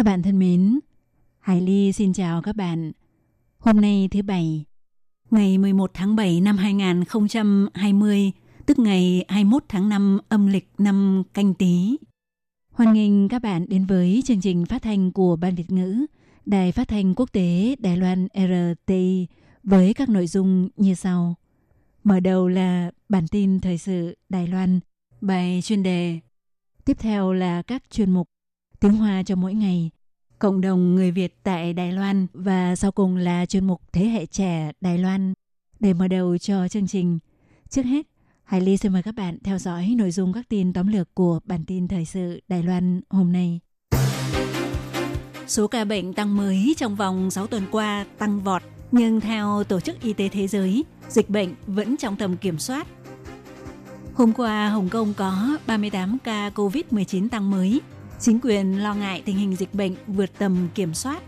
Các bạn thân mến, Hải Ly xin chào các bạn. Hôm nay thứ Bảy, ngày 11 tháng 7 năm 2020, tức ngày 21 tháng 5 âm lịch năm canh tí. Hoan nghênh các bạn đến với chương trình phát thanh của Ban Việt ngữ, Đài phát thanh quốc tế Đài Loan RTI với các nội dung như sau. Mở đầu là bản tin thời sự Đài Loan, bài chuyên đề. Tiếp theo là các chuyên mục tiếng Hoa cho mỗi ngày, cộng đồng người Việt tại Đài Loan và sau cùng là chuyên mục Thế hệ trẻ Đài Loan. Để mở đầu cho chương trình, trước hết, Hải Ly xin mời các bạn theo dõi nội dung các tin tóm lược của bản tin thời sự Đài Loan hôm nay. Số ca bệnh tăng mới trong vòng 6 tuần qua tăng vọt, nhưng theo Tổ chức Y tế Thế giới, dịch bệnh vẫn trong tầm kiểm soát. Hôm qua, Hồng Kông có 38 ca COVID-19 tăng mới, chính quyền lo ngại tình hình dịch bệnh vượt tầm kiểm soát.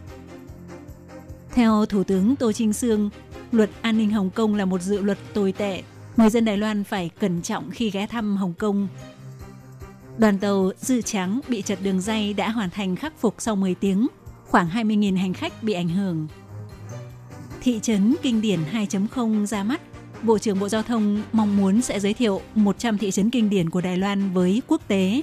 Theo Thủ tướng Tô Trinh Sương, luật an ninh Hồng Kông là một dự luật tồi tệ. Người dân Đài Loan phải cẩn trọng khi ghé thăm Hồng Kông. Đoàn tàu Dư Trắng bị chật đường dây đã hoàn thành khắc phục sau 10 tiếng. Khoảng 20.000 hành khách bị ảnh hưởng. Thị trấn Kinh điển 2.0 ra mắt. Bộ trưởng Bộ Giao thông mong muốn sẽ giới thiệu 100 thị trấn kinh điển của Đài Loan với quốc tế.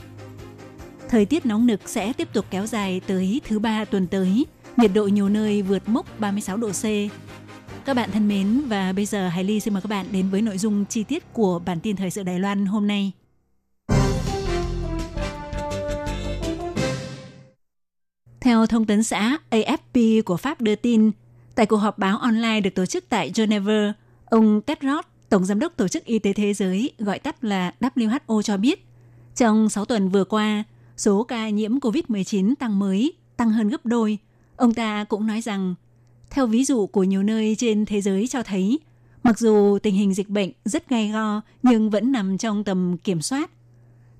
Thời tiết nóng nực sẽ tiếp tục kéo dài tới thứ ba tuần tới. Nhiệt độ nhiều nơi vượt mốc 36 độ C. Các bạn thân mến, và bây giờ Hải Ly xin mời các bạn đến với nội dung chi tiết của bản tin thời sự Đài Loan hôm nay. Theo thông tấn xã AFP của Pháp đưa tin, tại cuộc họp báo online được tổ chức tại Geneva, ông Tedros, Tổng Giám đốc Tổ chức Y tế Thế giới, gọi tắt là WHO cho biết, trong 6 tuần vừa qua, số ca nhiễm COVID-19 tăng mới, tăng hơn gấp đôi. Ông ta cũng nói rằng, theo ví dụ của nhiều nơi trên thế giới cho thấy, mặc dù tình hình dịch bệnh rất gay go nhưng vẫn nằm trong tầm kiểm soát.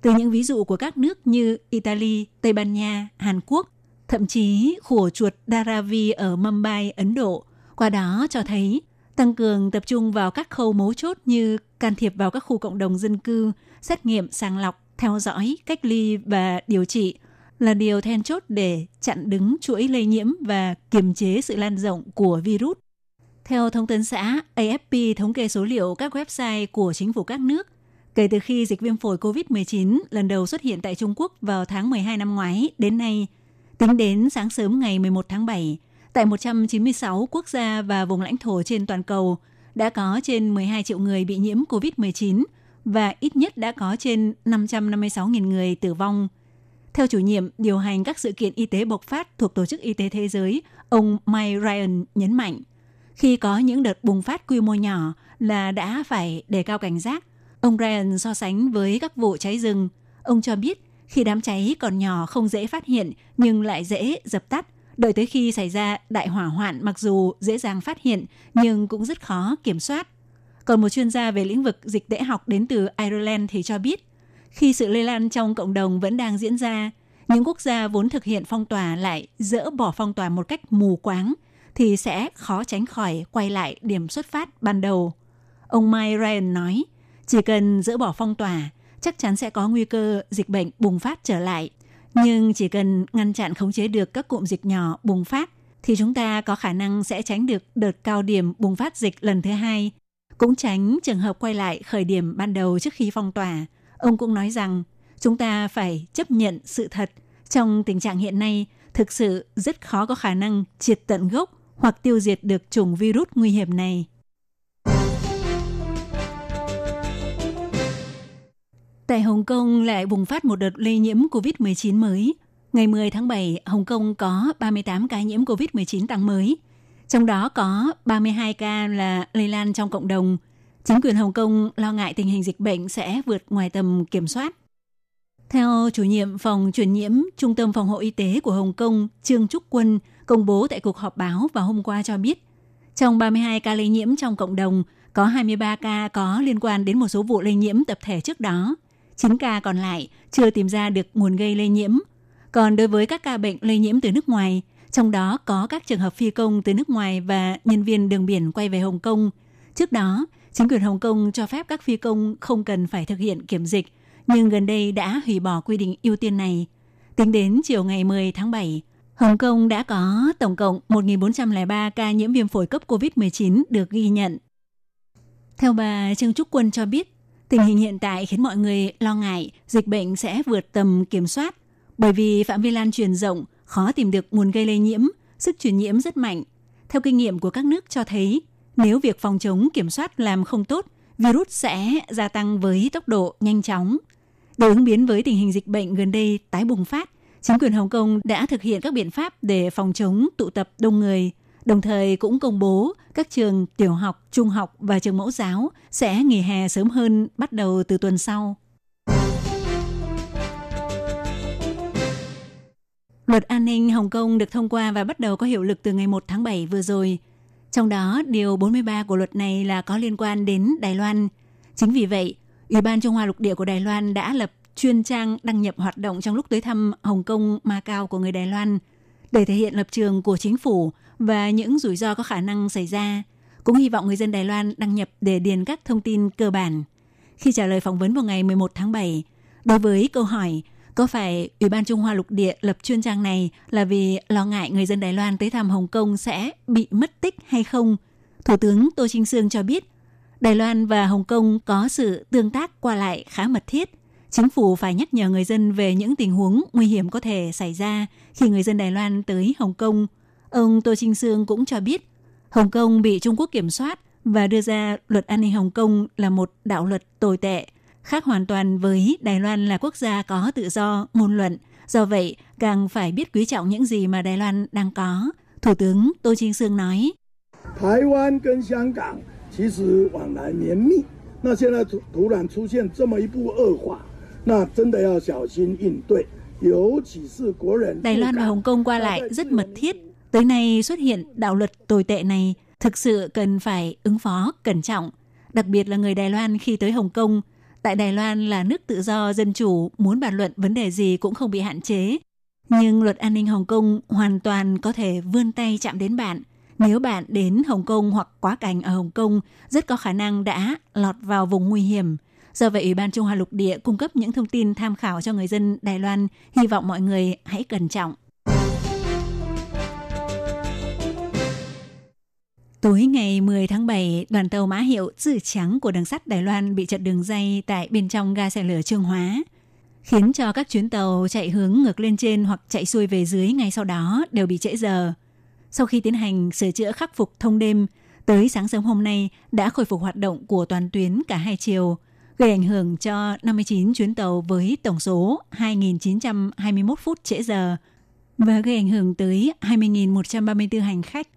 Từ những ví dụ của các nước như Italy, Tây Ban Nha, Hàn Quốc, thậm chí khổ chuột Dharavi ở Mumbai, Ấn Độ, qua đó cho thấy tăng cường tập trung vào các khâu mấu chốt như can thiệp vào các khu cộng đồng dân cư, xét nghiệm sàng lọc, theo dõi, cách ly và điều trị là điều then chốt để chặn đứng chuỗi lây nhiễm và kiềm chế sự lan rộng của virus. Theo thông tấn xã, AFP thống kê số liệu các website của chính phủ các nước kể từ khi dịch viêm phổi COVID-19 lần đầu xuất hiện tại Trung Quốc vào tháng 12 năm ngoái đến nay, tính đến sáng sớm ngày 11 tháng 7, tại 196 quốc gia và vùng lãnh thổ trên toàn cầu đã có trên 12 triệu người bị nhiễm COVID-19 và ít nhất đã có trên 556.000 người tử vong. Theo chủ nhiệm điều hành các sự kiện y tế bộc phát thuộc Tổ chức Y tế Thế giới, ông Mike Ryan nhấn mạnh, khi có những đợt bùng phát quy mô nhỏ là đã phải đề cao cảnh giác. Ông Ryan so sánh với các vụ cháy rừng. Ông cho biết khi đám cháy còn nhỏ không dễ phát hiện nhưng lại dễ dập tắt, đợi tới khi xảy ra đại hỏa hoạn mặc dù dễ dàng phát hiện nhưng cũng rất khó kiểm soát. Còn một chuyên gia về lĩnh vực dịch tễ học đến từ Ireland thì cho biết, khi sự lây lan trong cộng đồng vẫn đang diễn ra, những quốc gia vốn thực hiện phong tỏa lại dỡ bỏ phong tỏa một cách mù quáng thì sẽ khó tránh khỏi quay lại điểm xuất phát ban đầu. Ông Mike Ryan nói, chỉ cần dỡ bỏ phong tỏa, chắc chắn sẽ có nguy cơ dịch bệnh bùng phát trở lại. Nhưng chỉ cần ngăn chặn khống chế được các cụm dịch nhỏ bùng phát, thì chúng ta có khả năng sẽ tránh được đợt cao điểm bùng phát dịch lần thứ hai, cũng tránh trường hợp quay lại khởi điểm ban đầu trước khi phong tỏa. Ông cũng nói rằng chúng ta phải chấp nhận sự thật. Trong tình trạng hiện nay, thực sự rất khó có khả năng triệt tận gốc hoặc tiêu diệt được chủng virus nguy hiểm này. Tại Hồng Kông lại bùng phát một đợt lây nhiễm COVID-19 mới. Ngày 10 tháng 7, Hồng Kông có 38 ca nhiễm COVID-19 tăng mới. Trong đó có 32 ca là lây lan trong cộng đồng. Chính quyền Hồng Kông lo ngại tình hình dịch bệnh sẽ vượt ngoài tầm kiểm soát. Theo chủ nhiệm phòng truyền nhiễm Trung tâm Phòng hộ Y tế của Hồng Kông Trương Trúc Quân công bố tại cuộc họp báo vào hôm qua cho biết, trong 32 ca lây nhiễm trong cộng đồng, có 23 ca có liên quan đến một số vụ lây nhiễm tập thể trước đó. 9 ca còn lại chưa tìm ra được nguồn gây lây nhiễm. Còn đối với các ca bệnh lây nhiễm từ nước ngoài, trong đó có các trường hợp phi công từ nước ngoài và nhân viên đường biển quay về Hồng Kông. Trước đó, chính quyền Hồng Kông cho phép các phi công không cần phải thực hiện kiểm dịch, nhưng gần đây đã hủy bỏ quy định ưu tiên này. Tính đến chiều ngày 10 tháng 7, Hồng Kông đã có tổng cộng 1.403 ca nhiễm viêm phổi cấp COVID-19 được ghi nhận. Theo bà Trương Trúc Quân cho biết, tình hình hiện tại khiến mọi người lo ngại dịch bệnh sẽ vượt tầm kiểm soát bởi vì phạm vi lan truyền rộng, khó tìm được nguồn gây lây nhiễm, sức truyền nhiễm rất mạnh. Theo kinh nghiệm của các nước cho thấy, nếu việc phòng chống kiểm soát làm không tốt, virus sẽ gia tăng với tốc độ nhanh chóng. Để ứng biến với tình hình dịch bệnh gần đây tái bùng phát, chính quyền Hồng Kông đã thực hiện các biện pháp để phòng chống tụ tập đông người, đồng thời cũng công bố các trường tiểu học, trung học và trường mẫu giáo sẽ nghỉ hè sớm hơn bắt đầu từ tuần sau. Luật an ninh Hồng Kông được thông qua và bắt đầu có hiệu lực từ ngày 1 tháng 7 vừa rồi. Trong đó, điều 43 của luật này là có liên quan đến Đài Loan. Chính vì vậy, Ủy ban Trung Hoa lục địa của Đài Loan đã lập chuyên trang đăng nhập hoạt động trong lúc tới thăm Hồng Kông, Macau của người Đài Loan để thể hiện lập trường của chính phủ và những rủi ro có khả năng xảy ra. Cũng hy vọng người dân Đài Loan đăng nhập để điền các thông tin cơ bản. Khi trả lời phỏng vấn vào ngày 11 tháng 7, đối với câu hỏi có phải Ủy ban Trung Hoa lục địa lập chuyên trang này là vì lo ngại người dân Đài Loan tới thăm Hồng Kông sẽ bị mất tích hay không? Thủ tướng Tô Trinh Sương cho biết, Đài Loan và Hồng Kông có sự tương tác qua lại khá mật thiết. Chính phủ phải nhắc nhở người dân về những tình huống nguy hiểm có thể xảy ra khi người dân Đài Loan tới Hồng Kông. Ông Tô Trinh Sương cũng cho biết, Hồng Kông bị Trung Quốc kiểm soát và đưa ra luật an ninh Hồng Kông là một đạo luật tồi tệ – khác hoàn toàn với Đài Loan là quốc gia có tự do ngôn luận. Do vậy, càng phải biết quý trọng những gì mà Đài Loan đang có. Thủ tướng Tô Trinh Sương nói. Đài Loan 跟香港其实往来绵密，那现在突突然出现这么一步恶化，那真的要小心应对。Đài Loan và Hồng Kông qua lại rất mật thiết. Tới nay xuất hiện đạo luật tồi tệ này, thực sự cần phải ứng phó cẩn trọng. Đặc biệt là người Đài Loan khi tới Hồng Kông Tại Đài Loan là nước tự do dân chủ, muốn bàn luận vấn đề gì cũng không bị hạn chế. Nhưng luật an ninh Hồng Kông hoàn toàn có thể vươn tay chạm đến bạn. Nếu bạn đến Hồng Kông hoặc quá cảnh ở Hồng Kông, rất có khả năng đã lọt vào vùng nguy hiểm. Do vậy, Ủy ban Trung Hoa Lục Địa cung cấp những thông tin tham khảo cho người dân Đài Loan. Hy vọng mọi người hãy cẩn trọng. Tối ngày 10 tháng 7, đoàn tàu mã hiệu Dư Trắng của đường sắt Đài Loan bị chặn đường dây tại bên trong ga xe lửa Trương Hóa, khiến cho các chuyến tàu chạy hướng ngược lên trên hoặc chạy xuôi về dưới ngay sau đó đều bị trễ giờ. Sau khi tiến hành sửa chữa khắc phục thông đêm, tới sáng sớm hôm nay đã khôi phục hoạt động của toàn tuyến cả hai chiều, gây ảnh hưởng cho 59 chuyến tàu với tổng số 2.921 phút trễ giờ và gây ảnh hưởng tới 20.134 hành khách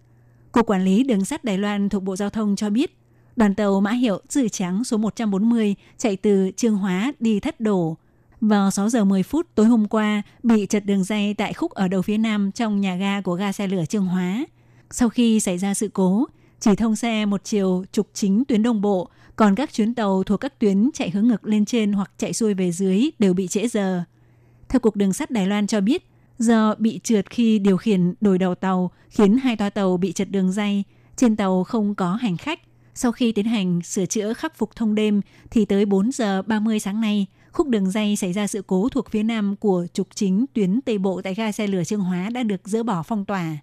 Cục Quản lý Đường sắt Đài Loan thuộc Bộ Giao thông cho biết, đoàn tàu mã hiệu Dư Trắng số 140 chạy từ Trương Hóa đi Thất Đổ. Vào 6 giờ 10 phút tối hôm qua, bị chật đường dây tại khúc ở đầu phía nam trong nhà ga của ga xe lửa Trương Hóa. Sau khi xảy ra sự cố, chỉ thông xe một chiều trục chính tuyến đồng bộ, còn các chuyến tàu thuộc các tuyến chạy hướng ngược lên trên hoặc chạy xuôi về dưới đều bị trễ giờ. Theo Cục Đường sắt Đài Loan cho biết, do bị trượt khi điều khiển đổi đầu tàu khiến hai toa tàu bị trật đường dây. Trên tàu không có hành khách. Sau khi tiến hành sửa chữa khắc phục thông đêm thì tới 4 giờ 30 sáng nay, khúc đường dây xảy ra sự cố thuộc phía nam của trục chính tuyến Tây Bộ tại ga xe lửa Trương Hóa đã được dỡ bỏ phong tỏa.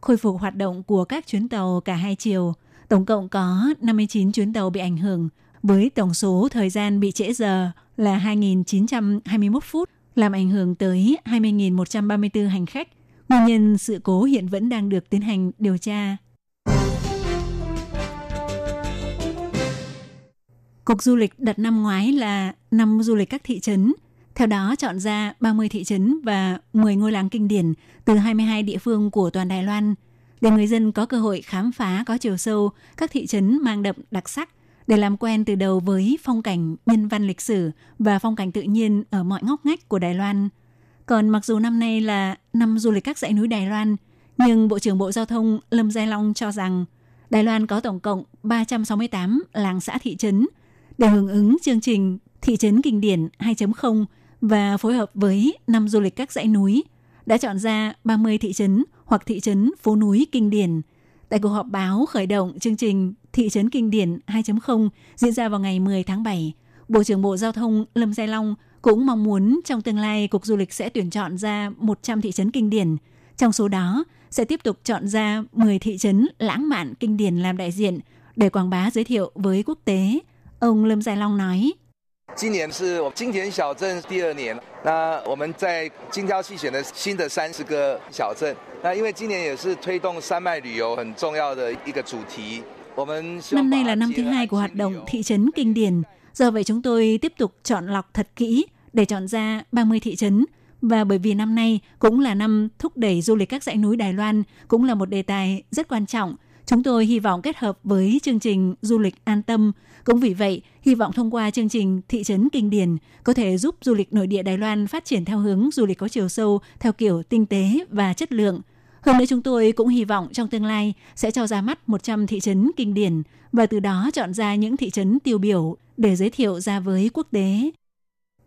Khôi phục hoạt động của các chuyến tàu cả hai chiều. Tổng cộng có 59 chuyến tàu bị ảnh hưởng, với tổng số thời gian bị trễ giờ là 2.921 phút làm ảnh hưởng tới 20.134 hành khách. Nguyên nhân sự cố hiện vẫn đang được tiến hành điều tra. Cục du lịch đặt năm ngoái là năm du lịch các thị trấn. Theo đó, chọn ra 30 thị trấn và 10 ngôi làng kinh điển từ 22 địa phương của toàn Đài Loan để người dân có cơ hội khám phá, có chiều sâu các thị trấn mang đậm đặc sắc để làm quen từ đầu với phong cảnh nhân văn lịch sử và phong cảnh tự nhiên ở mọi ngóc ngách của Đài Loan. Còn mặc dù năm nay là năm du lịch các dãy núi Đài Loan, nhưng Bộ trưởng Bộ Giao thông Lâm Giai Long cho rằng Đài Loan có tổng cộng 368 làng xã thị trấn để hưởng ứng chương trình Thị trấn Kinh điển 2.0 và phối hợp với năm du lịch các dãy núi, đã chọn ra 30 thị trấn hoặc thị trấn phố núi kinh điển. Tại cuộc họp báo khởi động chương trình Thị trấn Kinh điển 2.0 diễn ra vào ngày 10 tháng 7, Bộ trưởng Bộ Giao thông Lâm Giai Long cũng mong muốn trong tương lai Cục Du lịch sẽ tuyển chọn ra 100 thị trấn kinh điển. Trong số đó, sẽ tiếp tục chọn ra 10 thị trấn lãng mạn kinh điển làm đại diện để quảng bá giới thiệu với quốc tế. Ông Lâm Giai Long nói, 今年是我金田小镇第二年，那我们在精挑细选的新的三十个小镇。 那因为今年也是推动山脉旅游很重要的一个主题。Năm nay là năm thứ hai của hoạt động thị trấn kinh điển. Do vậy chúng tôi tiếp tục chọn lọc thật kỹ để chọn ra 30 thị trấn. Và bởi vì năm nay cũng là năm thúc đẩy du lịch các dãy núi Đài Loan, cũng là một đề tài rất quan trọng. Chúng tôi hy vọng kết hợp với chương trình Du lịch an tâm. Cũng vì vậy, hy vọng thông qua chương trình Thị trấn Kinh điển có thể giúp du lịch nội địa Đài Loan phát triển theo hướng du lịch có chiều sâu, theo kiểu tinh tế và chất lượng. Hơn nữa chúng tôi cũng hy vọng trong tương lai sẽ cho ra mắt 100 thị trấn kinh điển và từ đó chọn ra những thị trấn tiêu biểu để giới thiệu ra với quốc tế.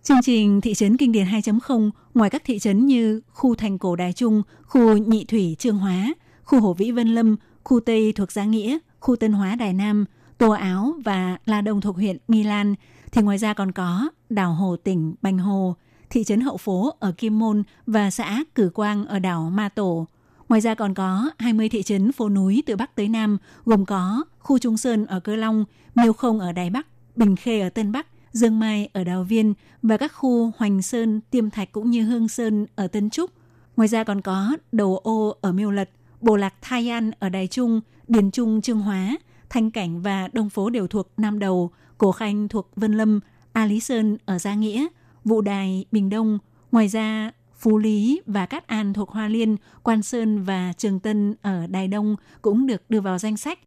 Chương trình Thị trấn Kinh điển 2.0 ngoài các thị trấn như khu thành cổ Đài Trung, khu Nhị Thủy Trương Hóa, khu hồ Vĩ Vân Lâm, khu Tây thuộc Giang Nghĩa, khu Tân Hóa Đài Nam, Tô Áo và La Đông thuộc huyện Nghi Lan, thì ngoài ra còn có đảo Hồ tỉnh Bành Hồ, thị trấn Hậu Phố ở Kim Môn và xã Cử Quang ở đảo Ma Tổ. Ngoài ra còn có 20 thị trấn phố núi từ Bắc tới Nam, gồm có khu Trung Sơn ở Cơ Long, Miêu Không ở Đài Bắc, Bình Khê ở Tân Bắc, Dương Mai ở Đào Viên và các khu Hoành Sơn, Tiêm Thạch cũng như Hương Sơn ở Tân Trúc. Ngoài ra còn có Đầu Ô ở Miêu Lật, Bộ Lạc Thai An ở Đài Trung, Điền Trung Trương Hóa, Thanh Cảnh và Đông Phố đều thuộc Nam Đầu, Cổ Khanh thuộc Vân Lâm, A Lý Sơn ở Gia Nghĩa, Vụ Đài, Bình Đông. Ngoài ra, Phú Lý và Cát An thuộc Hoa Liên, Quan Sơn và Trường Tân ở Đài Đông cũng được đưa vào danh sách.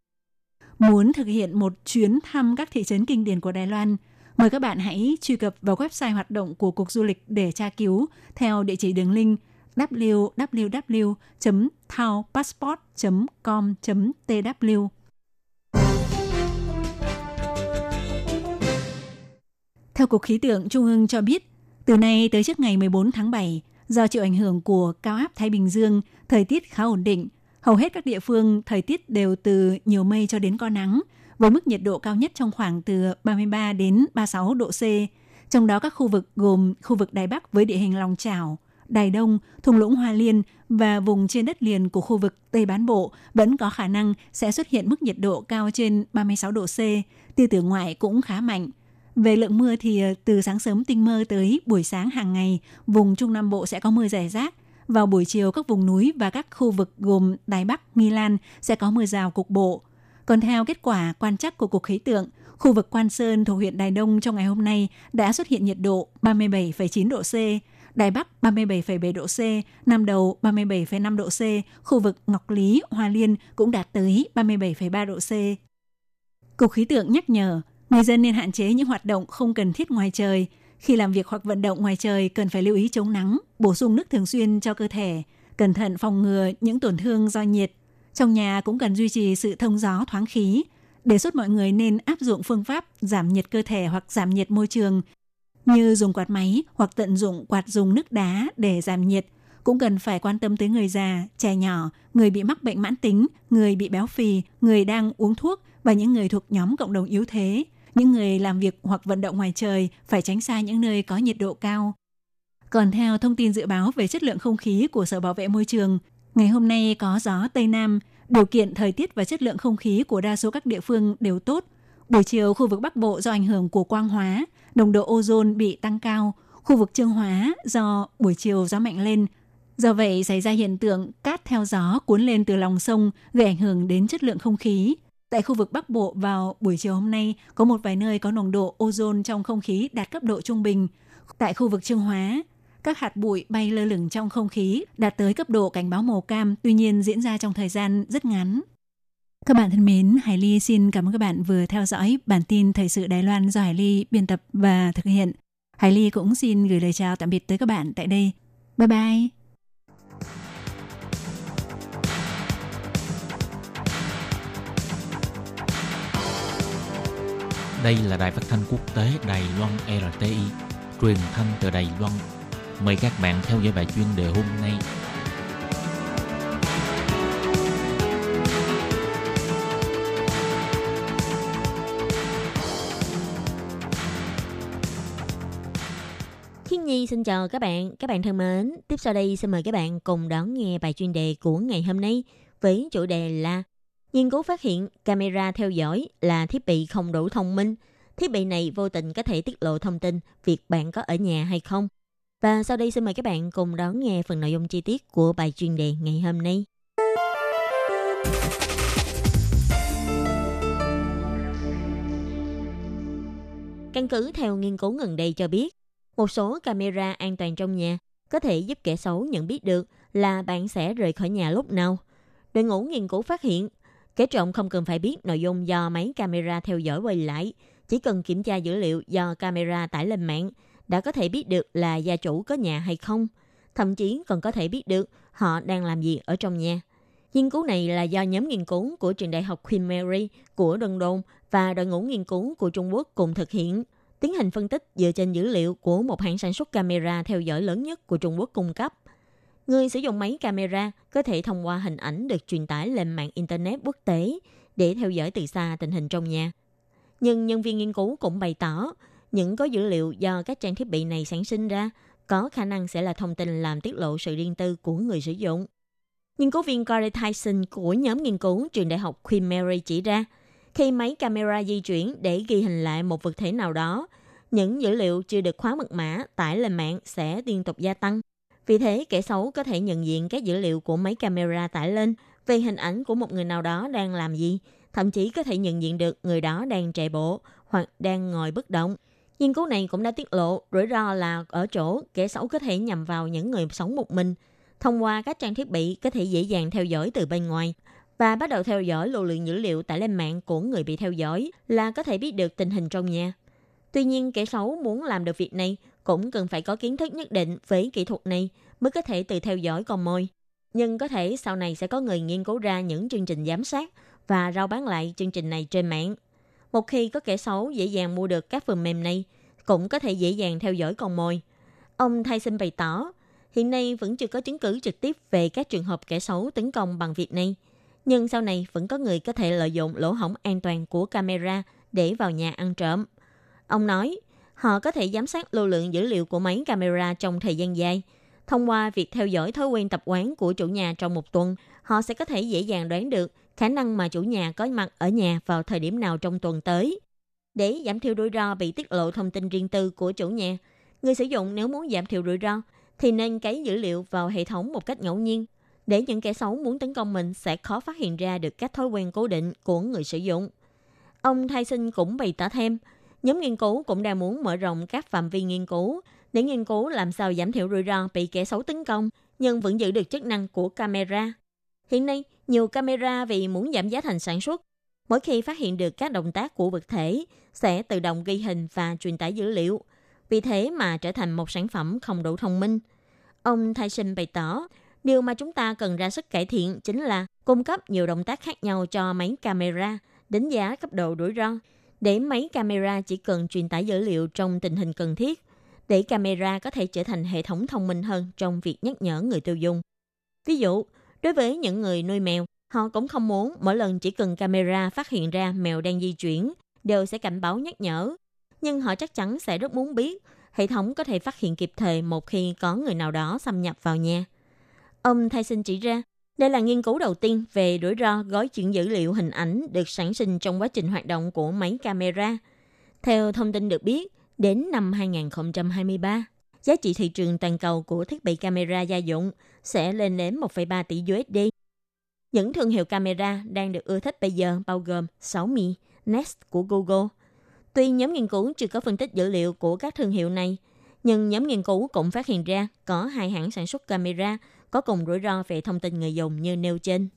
Muốn thực hiện một chuyến thăm các thị trấn kinh điển của Đài Loan, mời các bạn hãy truy cập vào website hoạt động của Cục Du lịch để tra cứu theo địa chỉ đường link www thaopassport.com.tw Theo Cục Khí tượng Trung ương cho biết, từ nay tới trước ngày 14 tháng 7, do chịu ảnh hưởng của cao áp Thái Bình Dương, thời tiết khá ổn định. Hầu hết các địa phương thời tiết đều từ nhiều mây cho đến có nắng, với mức nhiệt độ cao nhất trong khoảng từ 33 đến 36 độ C. Trong đó các khu vực gồm khu vực Đài Bắc với địa hình lòng chảo, Đài Đông, thung lũng Hoa Liên và vùng trên đất liền của khu vực Tây Bán Bộ vẫn có khả năng sẽ xuất hiện mức nhiệt độ cao trên 36 độ C. Tia tử ngoại cũng khá mạnh. Về lượng mưa thì ờ, từ sáng sớm tinh mơ tới buổi sáng hàng ngày, vùng Trung Nam Bộ sẽ có mưa rải rác. Vào buổi chiều các vùng núi và các khu vực gồm Đài Bắc, Nghi Lan sẽ có mưa rào cục bộ. Còn theo kết quả quan trắc của Cục Khí tượng, khu vực Quan Sơn thuộc huyện Đài Đông trong ngày hôm nay đã xuất hiện nhiệt độ 37,9 độ C, Đài Bắc 37,7 độ C, Nam Đầu 37,5 độ C, khu vực Ngọc Lý, Hoa Liên cũng đạt tới 37,3 độ C. Cục khí tượng nhắc nhở, người dân nên hạn chế những hoạt động không cần thiết ngoài trời. Khi làm việc hoặc vận động ngoài trời cần phải lưu ý chống nắng, bổ sung nước thường xuyên cho cơ thể, cẩn thận phòng ngừa những tổn thương do nhiệt. Trong nhà cũng cần duy trì sự thông gió thoáng khí. Đề xuất mọi người nên áp dụng phương pháp giảm nhiệt cơ thể hoặc giảm nhiệt môi trường như dùng quạt máy hoặc tận dụng quạt dùng nước đá để giảm nhiệt. Cũng cần phải quan tâm tới người già, trẻ nhỏ, người bị mắc bệnh mãn tính, người bị béo phì, người đang uống thuốc và những người thuộc nhóm cộng đồng yếu thế. Những người làm việc hoặc vận động ngoài trời phải tránh xa những nơi có nhiệt độ cao. Còn theo thông tin dự báo về chất lượng không khí của Sở Bảo vệ Môi trường, ngày hôm nay có gió Tây Nam, điều kiện thời tiết và chất lượng không khí của đa số các địa phương đều tốt. Buổi chiều, khu vực Bắc Bộ do ảnh hưởng của quang hóa, nồng độ ozone bị tăng cao, khu vực Trương Hóa do buổi chiều gió mạnh lên. Do vậy xảy ra hiện tượng cát theo gió cuốn lên từ lòng sông gây ảnh hưởng đến chất lượng không khí. Tại khu vực Bắc Bộ vào buổi chiều hôm nay có một vài nơi có nồng độ ozone trong không khí đạt cấp độ trung bình. Tại khu vực Trương Hóa, các hạt bụi bay lơ lửng trong không khí đạt tới cấp độ cảnh báo màu cam, tuy nhiên diễn ra trong thời gian rất ngắn. Các bạn thân mến, Hải Ly xin cảm ơn các bạn vừa theo dõi bản tin Thời sự Đài Loan do Hải Ly biên tập và thực hiện. Hải Ly cũng xin gửi lời chào tạm biệt tới các bạn tại đây. Bye bye! Đây là đài phát thanh quốc tế Đài Loan RTI, truyền thanh từ Đài Loan. Mời các bạn theo dõi bài chuyên đề hôm nay. Nhi xin chào các bạn, các bạn thân mến. Tiếp sau đây xin mời các bạn cùng đón nghe bài chuyên đề của ngày hôm nay với chủ đề là Nghiên cứu phát hiện camera theo dõi là thiết bị không đủ thông minh. Thiết bị này vô tình có thể tiết lộ thông tin việc bạn có ở nhà hay không. Và sau đây xin mời các bạn cùng đón nghe phần nội dung chi tiết của bài chuyên đề ngày hôm nay. Căn cứ theo nghiên cứu gần đây cho biết, một số camera an toàn trong nhà có thể giúp kẻ xấu nhận biết được là bạn sẽ rời khỏi nhà lúc nào. Đội ngũ nghiên cứu phát hiện Kẻ trộm không cần phải biết nội dung do máy camera theo dõi quay lại, chỉ cần kiểm tra dữ liệu do camera tải lên mạng đã có thể biết được là gia chủ có nhà hay không, thậm chí còn có thể biết được họ đang làm gì ở trong nhà. Nghiên cứu này là do nhóm nghiên cứu của trường đại học Queen Mary của London và đội ngũ nghiên cứu của Trung Quốc cùng thực hiện, tiến hành phân tích dựa trên dữ liệu của một hãng sản xuất camera theo dõi lớn nhất của Trung Quốc cung cấp – Người sử dụng máy camera có thể thông qua hình ảnh được truyền tải lên mạng Internet quốc tế để theo dõi từ xa tình hình trong nhà. Nhưng nhân viên nghiên cứu cũng bày tỏ, những có dữ liệu do các trang thiết bị này sản sinh ra có khả năng sẽ là thông tin làm tiết lộ sự riêng tư của người sử dụng. Nghiên cứu viên Corey Tyson của nhóm nghiên cứu trường đại học Queen Mary chỉ ra, khi máy camera di chuyển để ghi hình lại một vật thể nào đó, những dữ liệu chưa được khóa mật mã tải lên mạng sẽ liên tục gia tăng. Vì thế, kẻ xấu có thể nhận diện các dữ liệu của máy camera tải lên về hình ảnh của một người nào đó đang làm gì, thậm chí có thể nhận diện được người đó đang chạy bộ hoặc đang ngồi bất động. Nghiên cứu này cũng đã tiết lộ rủi ro là ở chỗ kẻ xấu có thể nhằm vào những người sống một mình thông qua các trang thiết bị có thể dễ dàng theo dõi từ bên ngoài và bắt đầu theo dõi lưu lượng dữ liệu tải lên mạng của người bị theo dõi là có thể biết được tình hình trong nhà. Tuy nhiên, kẻ xấu muốn làm được việc này cũng cần phải có kiến thức nhất định về kỹ thuật này mới có thể tự theo dõi con mồi. Nhưng có thể sau này sẽ có người nghiên cứu ra những chương trình giám sát và rao bán lại chương trình này trên mạng. Một khi có kẻ xấu dễ dàng mua được các phần mềm này, cũng có thể dễ dàng theo dõi con mồi. Ông thay sinh bày tỏ, hiện nay vẫn chưa có chứng cứ trực tiếp về các trường hợp kẻ xấu tấn công bằng việc này. Nhưng sau này vẫn có người có thể lợi dụng lỗ hổng an toàn của camera để vào nhà ăn trộm. Ông nói, họ có thể giám sát lưu lượng dữ liệu của máy camera trong thời gian dài. Thông qua việc theo dõi thói quen tập quán của chủ nhà trong một tuần, họ sẽ có thể dễ dàng đoán được khả năng mà chủ nhà có mặt ở nhà vào thời điểm nào trong tuần tới. Để giảm thiểu rủi ro bị tiết lộ thông tin riêng tư của chủ nhà, người sử dụng nếu muốn giảm thiểu rủi ro thì nên cấy dữ liệu vào hệ thống một cách ngẫu nhiên để những kẻ xấu muốn tấn công mình sẽ khó phát hiện ra được các thói quen cố định của người sử dụng. Ông Tyson cũng bày tỏ thêm, Nhóm nghiên cứu cũng đang muốn mở rộng các phạm vi nghiên cứu để nghiên cứu làm sao giảm thiểu rủi ro bị kẻ xấu tấn công, nhưng vẫn giữ được chức năng của camera. Hiện nay, nhiều camera vì muốn giảm giá thành sản xuất, mỗi khi phát hiện được các động tác của vật thể sẽ tự động ghi hình và truyền tải dữ liệu. Vì thế mà trở thành một sản phẩm không đủ thông minh. Ông Tyson bày tỏ, điều mà chúng ta cần ra sức cải thiện chính là cung cấp nhiều động tác khác nhau cho máy camera, đánh giá cấp độ rủi ro để máy camera chỉ cần truyền tải dữ liệu trong tình hình cần thiết, để camera có thể trở thành hệ thống thông minh hơn trong việc nhắc nhở người tiêu dùng. Ví dụ, đối với những người nuôi mèo, họ cũng không muốn mỗi lần chỉ cần camera phát hiện ra mèo đang di chuyển, đều sẽ cảnh báo nhắc nhở. Nhưng họ chắc chắn sẽ rất muốn biết hệ thống có thể phát hiện kịp thời một khi có người nào đó xâm nhập vào nhà. Ông Tyson chỉ ra, đây là nghiên cứu đầu tiên về rủi ro gói chuyển dữ liệu hình ảnh được sản sinh trong quá trình hoạt động của máy camera. Theo thông tin được biết, đến năm 2023, giá trị thị trường toàn cầu của thiết bị camera gia dụng sẽ lên đến 1,3 tỷ USD. Những thương hiệu camera đang được ưa thích bây giờ bao gồm Xiaomi, Nest của Google. Tuy nhóm nghiên cứu chưa có phân tích dữ liệu của các thương hiệu này, nhưng nhóm nghiên cứu cũng phát hiện ra có hai hãng sản xuất camera có cùng rủi ro về thông tin người dùng như nêu trên.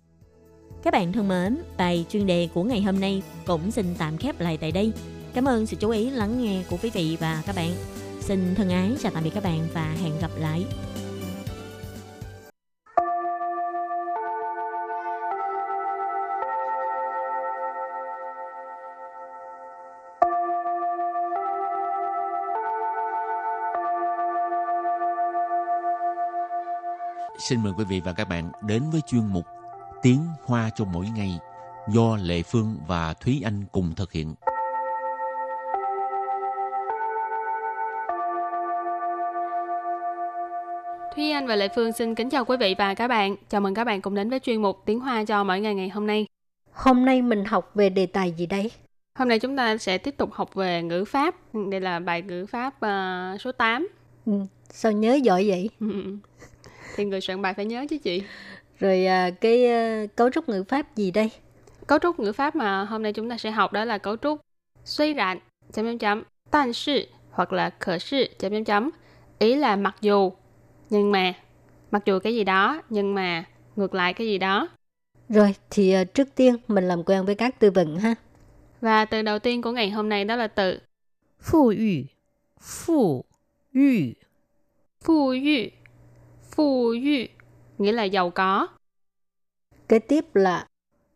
Các bạn thân mến, bài chuyên đề của ngày hôm nay cũng xin tạm khép lại tại đây. Cảm ơn sự chú ý lắng nghe của quý vị và các bạn. Xin thân ái chào tạm biệt các bạn và hẹn gặp lại. Xin mời quý vị và các bạn đến với chuyên mục Tiếng Hoa cho mỗi ngày do Lệ Phương và Thúy Anh cùng thực hiện. Thúy Anh và Lệ Phương xin kính chào quý vị và các bạn. Chào mừng các bạn cùng đến với chuyên mục Tiếng Hoa cho mỗi ngày ngày hôm nay. Hôm nay mình học về đề tài gì đây? Hôm nay chúng ta sẽ tiếp tục học về ngữ pháp. Đây là bài ngữ pháp uh, số 8. Ừ, sao nhớ giỏi vậy? Thì người soạn bài phải nhớ chứ chị. Rồi à, cái uh, cấu trúc ngữ pháp gì đây? Cấu trúc ngữ pháp mà hôm nay chúng ta sẽ học đó là cấu trúc suy rạn, chấm chấm chấm, tan sự hoặc là khở sự, chấm chấm chấm. Ý là mặc dù, nhưng mà, mặc dù cái gì đó, nhưng mà ngược lại cái gì đó. Rồi, thì uh, trước tiên mình làm quen với các từ vựng ha. Và từ đầu tiên của ngày hôm nay đó là từ Phụ yu, phụ yu, Phu yu. Phu yu, nghĩa là giàu có. Kế tiếp là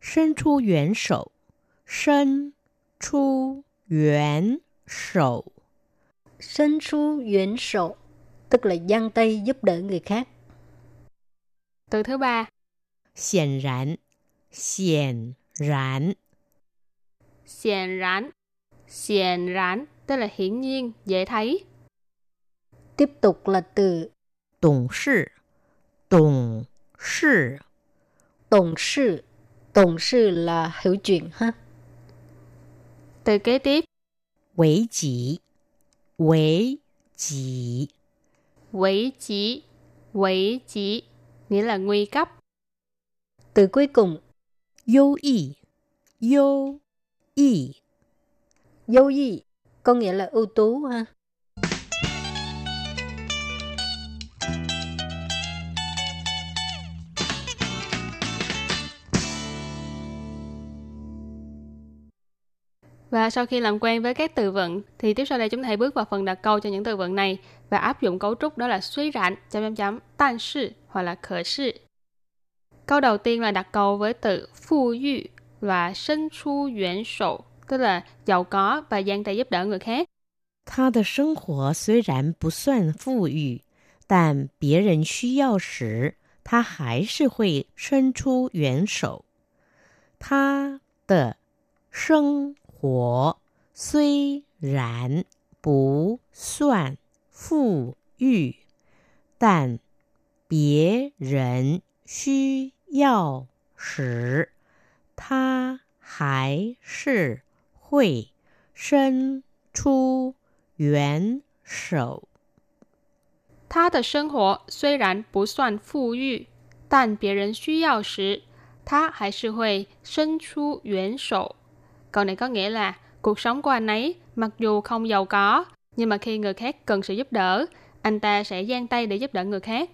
Sân chu yuán sầu. Sân chu yuán sầu. Sân chu yuán sầu, tức là giang tay giúp đỡ người khác. Từ thứ ba. Hiển rán. Hiển rán. Hiển rán. Hiển rán, tức là hiển nhiên, dễ thấy. Tiếp tục là từ Tổng sự Tổng sự Tổng sự Tổng sự là hiểu chuyện ha. Từ kế tiếp. Quỷ chỉ. Quỷ chỉ. Quỷ chỉ. Quỷ chỉ. Nghĩa là nguy cấp. Từ cuối cùng. Yêu y. Yêu y. Yêu y Có nghĩa là ưu tú ha. Và sau khi làm quen với các từ vựng thì tiếp sau đây chúng ta hãy bước vào phần đặt câu cho những từ vựng này và áp dụng cấu trúc đó là suy rạn chấm chấm chấm tan sự hoặc là khở sự. Câu đầu tiên là đặt câu với từ phu yu và sân chu yuan sổ tức là giàu có và giang tay giúp đỡ người khác. 他的生活虽然不算富裕，但别人需要时，他还是会伸出援手。他的生 活虽然不算富裕，但别人需要时，他还是会伸出援手。他的生活虽然不算富裕，但别人需要时，他还是会伸出援手。Câu này có nghĩa là cuộc sống của anh ấy mặc dù không giàu có, nhưng mà khi người khác cần sự giúp đỡ, anh ta sẽ giang tay để giúp đỡ người khác.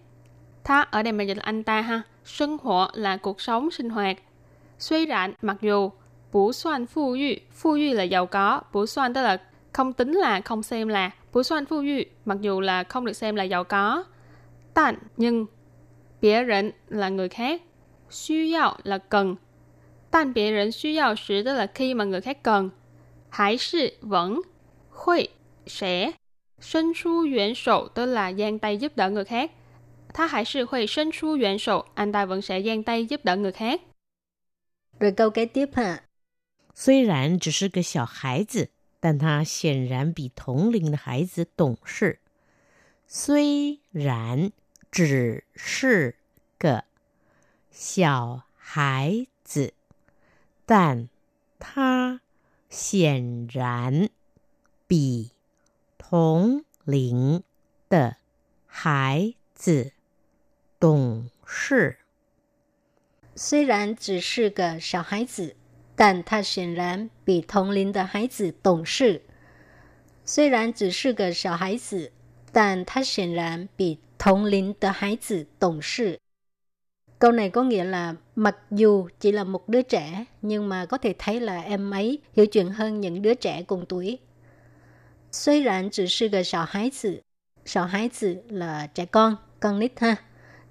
Tha ở đây mình dịch là anh ta ha. Sinh hoạt là cuộc sống sinh hoạt. Suy rạn mặc dù bú xoan phu yu, phu yu là giàu có, bú xoan tức là không tính là không xem là bú xoan phu yu mặc dù là không được xem là giàu có. Tàn nhưng biệt 人 là người khác. Suy yào là cần. Tàn biệt 人 suy yào sử tức là khi mà người khác cần. Hải sự vẫn. Hội sẽ. Sân chu yuan sổ tức là giang tay giúp đỡ người khác. Tha hải sự hội sân chu yuan sổ, anh ta vẫn sẽ giang tay giúp đỡ người khác. Rồi câu kế tiếp ha. 虽然只是个小孩子，但他显然比同龄的孩子懂事。虽然只是个小孩子， 但他显然比同龄的孩子懂事。虽然只是个小孩子，但他显然比同龄的孩子懂事。虽然只是个小孩子，但他显然比同龄的孩子懂事。Câu này có nghĩa là mặc dù chỉ là một đứa trẻ nhưng mà có thể thấy là em ấy hiểu chuyện hơn những đứa trẻ cùng tuổi. 虽然只是个小孩子，小孩子 là trẻ con, con nít ha.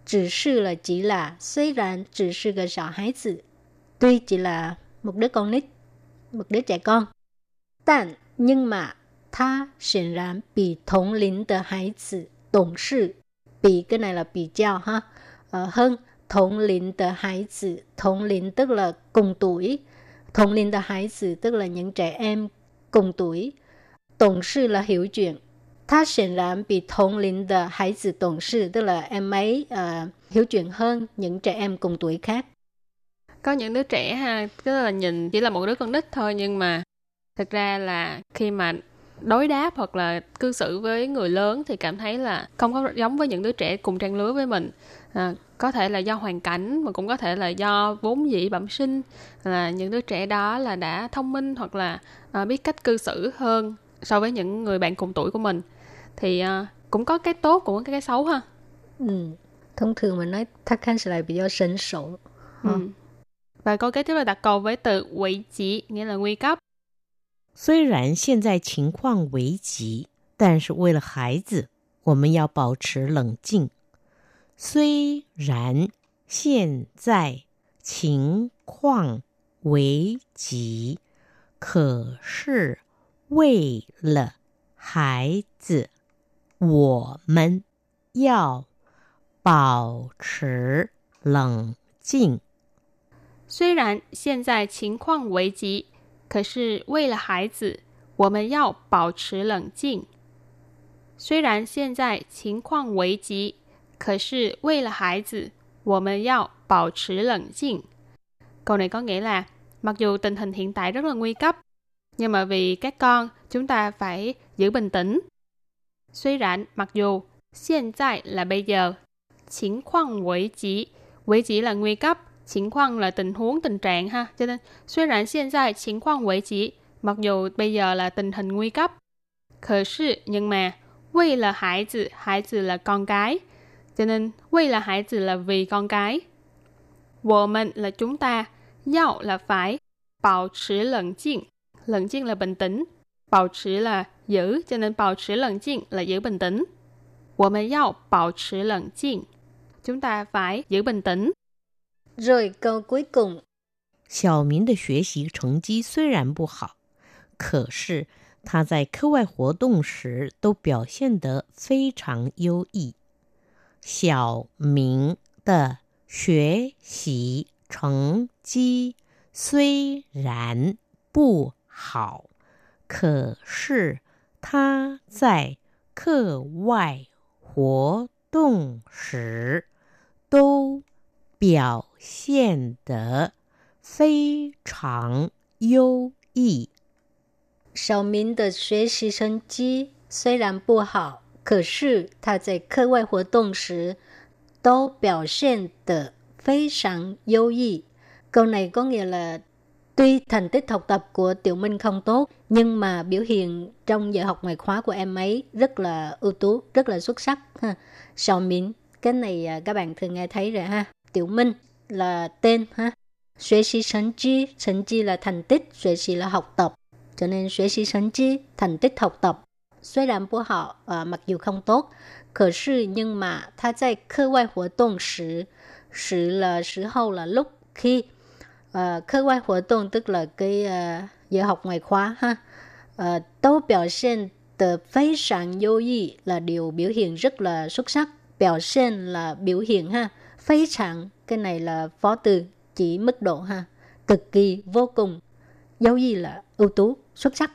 只是 là chỉ là, 虽然只是个小孩子, tuy chỉ là một đứa con nít, một đứa trẻ con. 但 nhưng mà 他显然比同龄的孩子懂事，比 cái này là 比较 ha, uh, hơn thống lĩnh de hải tử, thống tức là cùng tuổi, thống lĩnh hải tử tức là những trẻ em cùng tuổi, tổng sự là hiểu chuyện. Ta hiển nhiên bị thống hải tử tổng tức là em ấy uh, hiểu chuyện hơn những trẻ em cùng tuổi khác. Có những đứa trẻ ha, tức là nhìn chỉ là một đứa con nít thôi nhưng mà thực ra là khi mà đối đáp hoặc là cư xử với người lớn thì cảm thấy là không có giống với những đứa trẻ cùng trang lứa với mình. À, có thể là do hoàn cảnh mà cũng có thể là do vốn dĩ bẩm sinh. Là những đứa trẻ đó là đã thông minh hoặc là à, biết cách cư xử hơn so với những người bạn cùng tuổi của mình. Thì à, cũng có cái tốt cũng có cái, cái xấu ha. Ừ. thông thường mà nói ta kan lại bị do sấn sổ ừ. và câu kế tiếp là đặt câu với từ nguy chỉ nghĩa là nguy cấp 虽然现在情况危急，但是为了孩子，我们要保持冷静。虽然现在情况危急，可是为了孩子，我们要保持冷静。虽然现在情况危急。可是为了孩子，我们要保持冷静。虽然现在情况危急，可是为了孩子，我们要保持冷静。Câu này có nghĩa là mặc dù tình hình hiện tại rất là nguy cấp, nhưng mà vì các con, chúng ta phải giữ bình tĩnh. Suy rạn mặc dù, hiện tại là bây giờ, tình huống nguy chỉ, nguy chỉ là nguy cấp, 情况 là tình huống, tình trạng ha. Cho nên, tuy rằng hiện tại chính khoang 危急, mặc dù bây giờ là tình hình nguy cấp. Khờ sự, nhưng mà, vì là hải tử, hải tử là con cái. Cho nên, vì là hải tử là vì con cái. Wo mình là chúng ta, yao là phải, bảo trì lẫn chinh. Lẫn chinh là bình tĩnh. Bảo trì là giữ, cho nên bảo trì lẫn chinh là giữ bình tĩnh. Wo mình yao bảo trì lẫn chinh. Chúng ta phải giữ bình tĩnh. Rồi câu cuối cùng. 小明的学习成绩虽然不好，可是他在课外活动时都表现得非常优异。小明的学习成绩虽然不好，可是他在课外活动时都表现得非常优异。小明的学习成绩虽然不好，可是他在课外活动时都表现得非常优异。Câu này có nghĩa là tuy thành tích học tập của Tiểu Minh không tốt, nhưng mà biểu hiện trong giờ học ngoại khóa của em ấy rất là ưu tú, rất là xuất sắc. Ha. Xiao Minh, cái này à, các bạn thường nghe thấy rồi ha. Tiểu Minh là tên ha. Xuế sĩ thành chi, thành chi là thành tích, xuế sĩ là học tập. Cho nên xuế sĩ thành chi, thành tích học tập.虽然不好, à, mặc dù không tốt, 可是 nhưng mà 他在课外活动时, sự là时候là lúc khi uh, 课外活动 tức là cái uh, giờ học ngoài khóa ha. Uh, 都表现的非常优异 là điều biểu hiện rất là xuất sắc. Biểu hiện là biểu hiện ha. phái trạng, cái này là phó từ chỉ mức độ ha. Cực kỳ, vô cùng. Dấu gì là ưu tú, xuất sắc.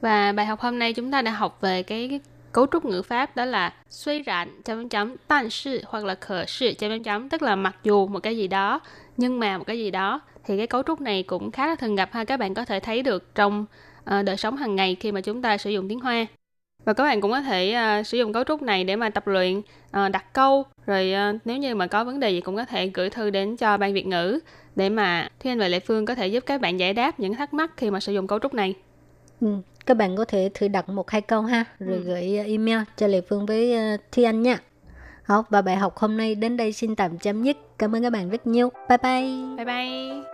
Và bài học hôm nay chúng ta đã học về cái, cái cấu trúc ngữ pháp đó là suy rạn chấm chấm tan sự hoặc là khở sự chấm chấm chấm tức là mặc dù một cái gì đó nhưng mà một cái gì đó thì cái cấu trúc này cũng khá là thường gặp ha các bạn có thể thấy được trong uh, đời sống hàng ngày khi mà chúng ta sử dụng tiếng hoa và các bạn cũng có thể uh, sử dụng cấu trúc này để mà tập luyện uh, đặt câu rồi uh, nếu như mà có vấn đề gì cũng có thể gửi thư đến cho ban Việt ngữ để mà Thúy Anh và Lệ Phương có thể giúp các bạn giải đáp những thắc mắc khi mà sử dụng cấu trúc này. Ừ, các bạn có thể thử đặt một hai câu ha, rồi ừ. gửi email cho Lệ Phương với Thúy Anh nha. Học và bài học hôm nay đến đây xin tạm chấm dứt. Cảm ơn các bạn rất nhiều. Bye bye. Bye bye.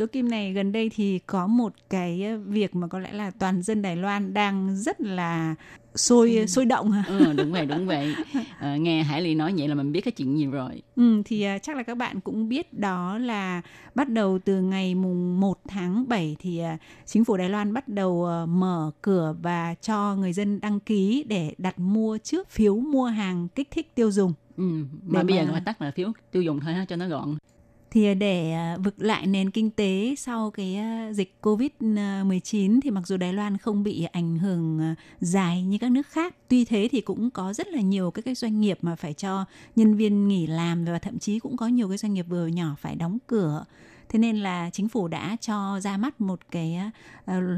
Tố Kim này gần đây thì có một cái ờ, việc mà có lẽ là toàn dân Đài Loan đang rất là sôi ừ. sôi động hả? Ừ, đúng vậy, đúng vậy. À, nghe Hải Ly nói vậy là mình biết cái chuyện gì rồi. Ừ, thì uh, chắc là các bạn cũng biết đó là bắt đầu từ ngày mùng 1 tháng 7 thì uh, chính phủ Đài Loan bắt đầu uh, mở cửa và cho người dân đăng ký để đặt mua trước phiếu mua hàng kích thích tiêu dùng. Ừ, mà để bây mà... giờ phải tắt là phiếu tiêu dùng thôi ha cho nó gọn thì à, để à, vực lại nền kinh tế sau cái à, dịch Covid-19 thì mặc dù Đài Loan không bị ảnh hưởng dài như các nước khác, tuy thế thì cũng có rất là nhiều các cái doanh nghiệp mà phải cho nhân viên nghỉ làm và thậm chí cũng có nhiều cái doanh nghiệp vừa nhỏ phải đóng cửa. Thế nên là chính phủ đã cho ra mắt một cái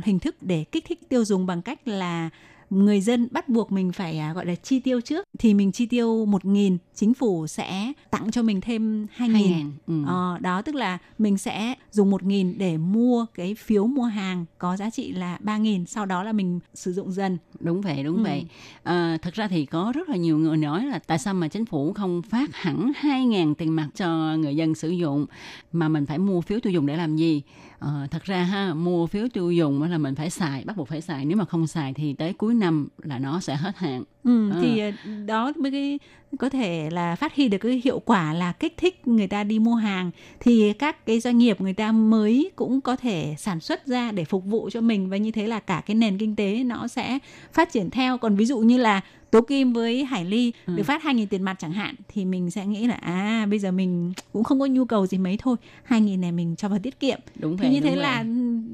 hình thức để kích thích tiêu dùng bằng cách là người dân bắt buộc mình phải à, gọi là chi tiêu trước thì mình chi tiêu một nghìn chính phủ sẽ tặng cho mình thêm hai nghìn ừ. ờ, đó tức là mình sẽ dùng một nghìn để mua cái phiếu mua hàng có giá trị là ba nghìn sau đó là mình sử dụng dần đúng vậy đúng ừ. vậy à, thật ra thì có rất là nhiều người nói là tại sao mà chính phủ không phát hẳn hai ngàn tiền mặt cho người dân sử dụng mà mình phải mua phiếu tiêu dùng để làm gì à, thật ra ha mua phiếu tiêu dùng là mình phải xài bắt buộc phải xài. Nếu mà không xài thì tới cuối năm là nó sẽ hết hạn. Ừ, à. thì ờ, đó mới cái có thể là phát huy được cái hiệu quả là kích thích người ta đi mua hàng. Thì các cái doanh nghiệp người ta mới cũng có thể sản xuất ra để phục vụ cho mình. Và như thế là cả cái nền kinh tế nó sẽ phát triển theo. Còn ví dụ như là Tố Kim với Hải Ly ừ. được phát 2.000 tiền mặt chẳng hạn thì mình sẽ nghĩ là à bây giờ mình cũng không có nhu cầu gì mấy thôi 2.000 này mình cho vào tiết kiệm đúng thì vậy, như thế vậy. là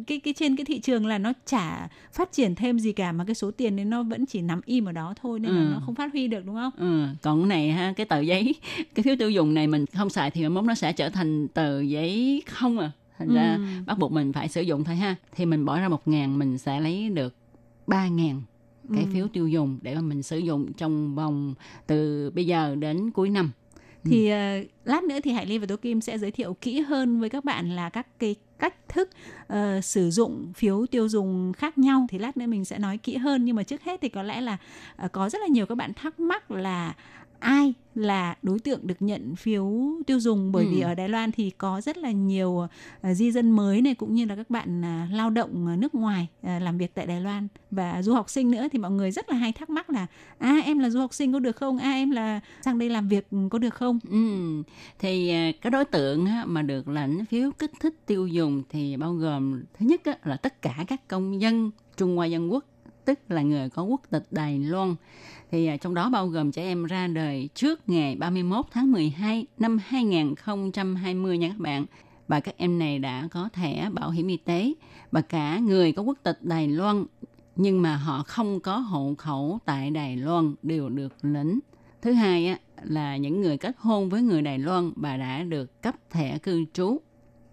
cái cái trên cái thị trường là nó chả phát triển thêm gì cả mà cái số tiền đấy nó vẫn chỉ nằm im ở đó thôi nên ừ. là nó không phát huy được đúng không? Ừ. Còn cái này ha cái tờ giấy cái phiếu tiêu dùng này mình không xài thì mốt nó sẽ trở thành tờ giấy không à thành ừ. ra bắt buộc mình phải sử dụng thôi ha thì mình bỏ ra một ngàn mình sẽ lấy được ba ngàn cái ừ. phiếu tiêu dùng để mà mình sử dụng trong vòng từ bây giờ đến cuối năm. Thì uh, lát nữa thì Hải Ly và Tố Kim sẽ giới thiệu kỹ hơn với các bạn là các cái cách thức uh, sử dụng phiếu tiêu dùng khác nhau. Thì lát nữa mình sẽ nói kỹ hơn nhưng mà trước hết thì có lẽ là uh, có rất là nhiều các bạn thắc mắc là ai là đối tượng được nhận phiếu tiêu dùng bởi ừ. vì ở Đài Loan thì có rất là nhiều uh, di dân mới này cũng như là các bạn uh, lao động uh, nước ngoài uh, làm việc tại Đài Loan và du học sinh nữa thì mọi người rất là hay thắc mắc là à em là du học sinh có được không? À em là sang đây làm việc có được không? Ừ. Thì uh, cái đối tượng uh, mà được lãnh phiếu kích thích tiêu dùng thì bao gồm thứ nhất uh, là tất cả các công dân Trung Hoa Dân Quốc tức là người có quốc tịch Đài Loan thì à, trong đó bao gồm trẻ em ra đời trước ngày 31 tháng 12 năm 2020 nha các bạn. Và các em này đã có thẻ bảo hiểm y tế và cả người có quốc tịch Đài Loan nhưng mà họ không có hộ khẩu tại Đài Loan đều được lĩnh. Thứ hai á, là những người kết hôn với người Đài Loan và đã được cấp thẻ cư trú.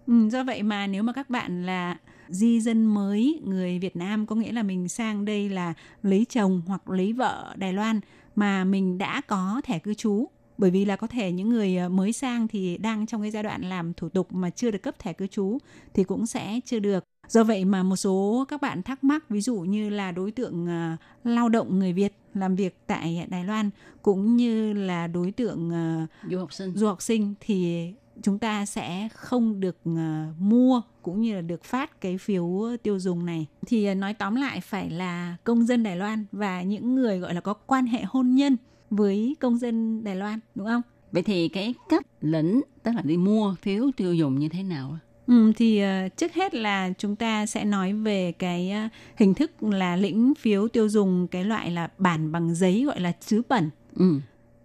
Ừ, do vậy mà nếu mà các bạn là di dân mới người Việt Nam có nghĩa là mình sang đây là lấy chồng hoặc lấy vợ Đài Loan mà mình đã có thẻ cư trú. Bởi vì là có thể những người ờ, mới sang thì đang trong cái giai đoạn làm thủ tục mà chưa được cấp thẻ cư trú thì cũng sẽ chưa được. Do vậy mà một số các bạn thắc mắc ví dụ như là đối tượng uh, lao động người Việt làm việc tại Đài Loan cũng như là đối tượng uh, du học sinh. du học sinh thì chúng ta sẽ không được uh, mua cũng như là được phát cái phiếu tiêu dùng này thì uh, nói tóm lại phải là công dân Đài Loan và những người gọi là có quan hệ hôn nhân với công dân Đài Loan đúng không? Vậy thì cái cách lĩnh tức là đi mua phiếu tiêu dùng như thế nào? Ừ, thì uh, trước hết là chúng ta sẽ nói về cái uh, hình thức là lĩnh phiếu tiêu dùng cái loại là bản bằng giấy gọi là chữ bẩn. Ừ.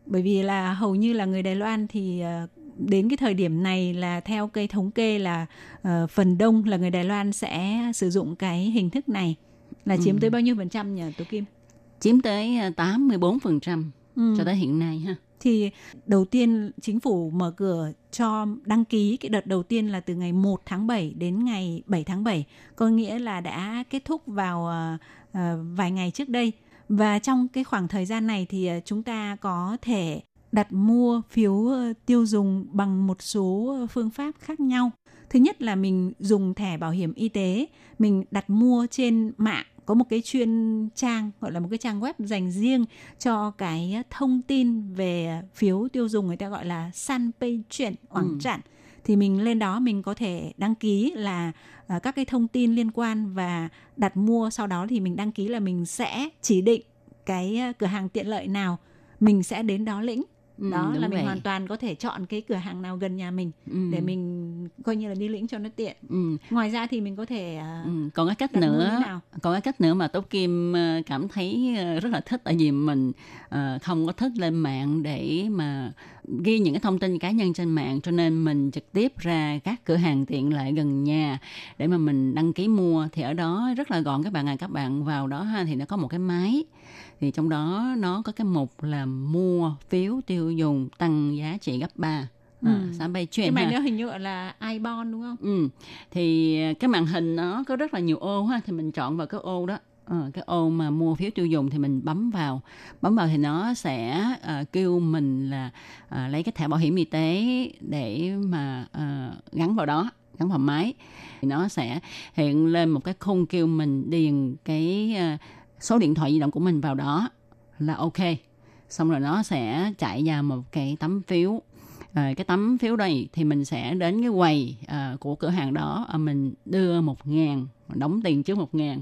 Bởi vì là hầu như là người Đài Loan thì uh, đến cái thời điểm này là theo cây thống kê là uh, phần đông là người Đài Loan sẽ sử dụng cái hình thức này là chiếm ừ. tới bao nhiêu phần trăm nhỉ Tố Kim? Chiếm tới 84 phần trăm ừ. cho tới hiện nay ha thì đầu tiên chính phủ mở cửa cho đăng ký cái đợt đầu tiên là từ ngày 1 tháng 7 đến ngày 7 tháng 7, có nghĩa là đã kết thúc vào uh, vài ngày trước đây. Và trong cái khoảng thời gian này thì chúng ta có thể đặt mua phiếu uh, tiêu dùng bằng một số phương pháp khác nhau. Thứ nhất là mình dùng thẻ bảo hiểm y tế, mình đặt mua trên mạng có một cái chuyên trang gọi là một cái trang web dành riêng cho cái thông tin về phiếu tiêu dùng người ta gọi là san pay chuyển oảng ừ. trạng thì mình lên đó mình có thể đăng ký là uh, các cái thông tin liên quan và đặt mua sau đó thì mình đăng ký là mình sẽ chỉ định cái ờ, cửa hàng tiện lợi nào mình sẽ đến đó lĩnh Ừ, đó là mình vậy. hoàn toàn có thể chọn cái cửa hàng nào gần nhà mình ừ. để mình coi như là đi lĩnh cho nó tiện ừ. ngoài ra thì mình có thể ừ. còn cái cách nữa còn cái cách nữa mà tố kim ờ, cảm thấy ờ, rất là thích tại vì mình uh, không có thích lên mạng để mà ghi những cái thông tin cá nhân trên mạng cho nên mình trực tiếp ra các cửa hàng tiện lợi gần nhà để mà mình đăng ký mua thì ở đó rất là gọn các bạn à các bạn vào đó ha thì nó có một cái máy thì trong đó nó có cái mục là mua phiếu tiêu dùng tăng giá trị gấp 3 À, ừ. bay chuyển cái màn hình như gọi là iBond đúng không? Ừ. Thì cái màn hình nó có rất là nhiều ô ha thì mình chọn vào cái ô đó. À, cái ô mà mua phiếu tiêu dùng thì mình bấm vào bấm vào thì nó sẽ uh, kêu mình là uh, lấy cái thẻ bảo hiểm y tế để mà uh, gắn vào đó gắn vào máy thì nó sẽ hiện lên một cái khung kêu mình điền cái uh, số điện thoại di động của mình vào đó là ok. Xong rồi nó sẽ chạy ra một cái tấm phiếu. À, cái tấm phiếu đây thì mình sẽ đến cái quầy à, của cửa hàng đó à, mình đưa một ngàn đóng tiền trước một ngàn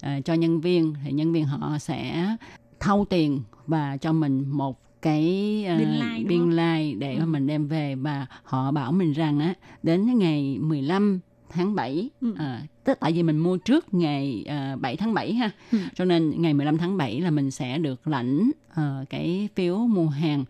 à, cho nhân viên. Thì nhân viên họ sẽ thâu tiền và cho mình một cái uh, biên lai, biên lai để ừ. mà mình đem về và họ bảo mình rằng á đến ngày 15 tháng 7 ừ. à, tức tại vì mình mua trước ngày uh, à, 7 tháng 7 ha ừ. cho nên ngày 15 tháng 7 là mình sẽ được lãnh uh, cái phiếu mua hàng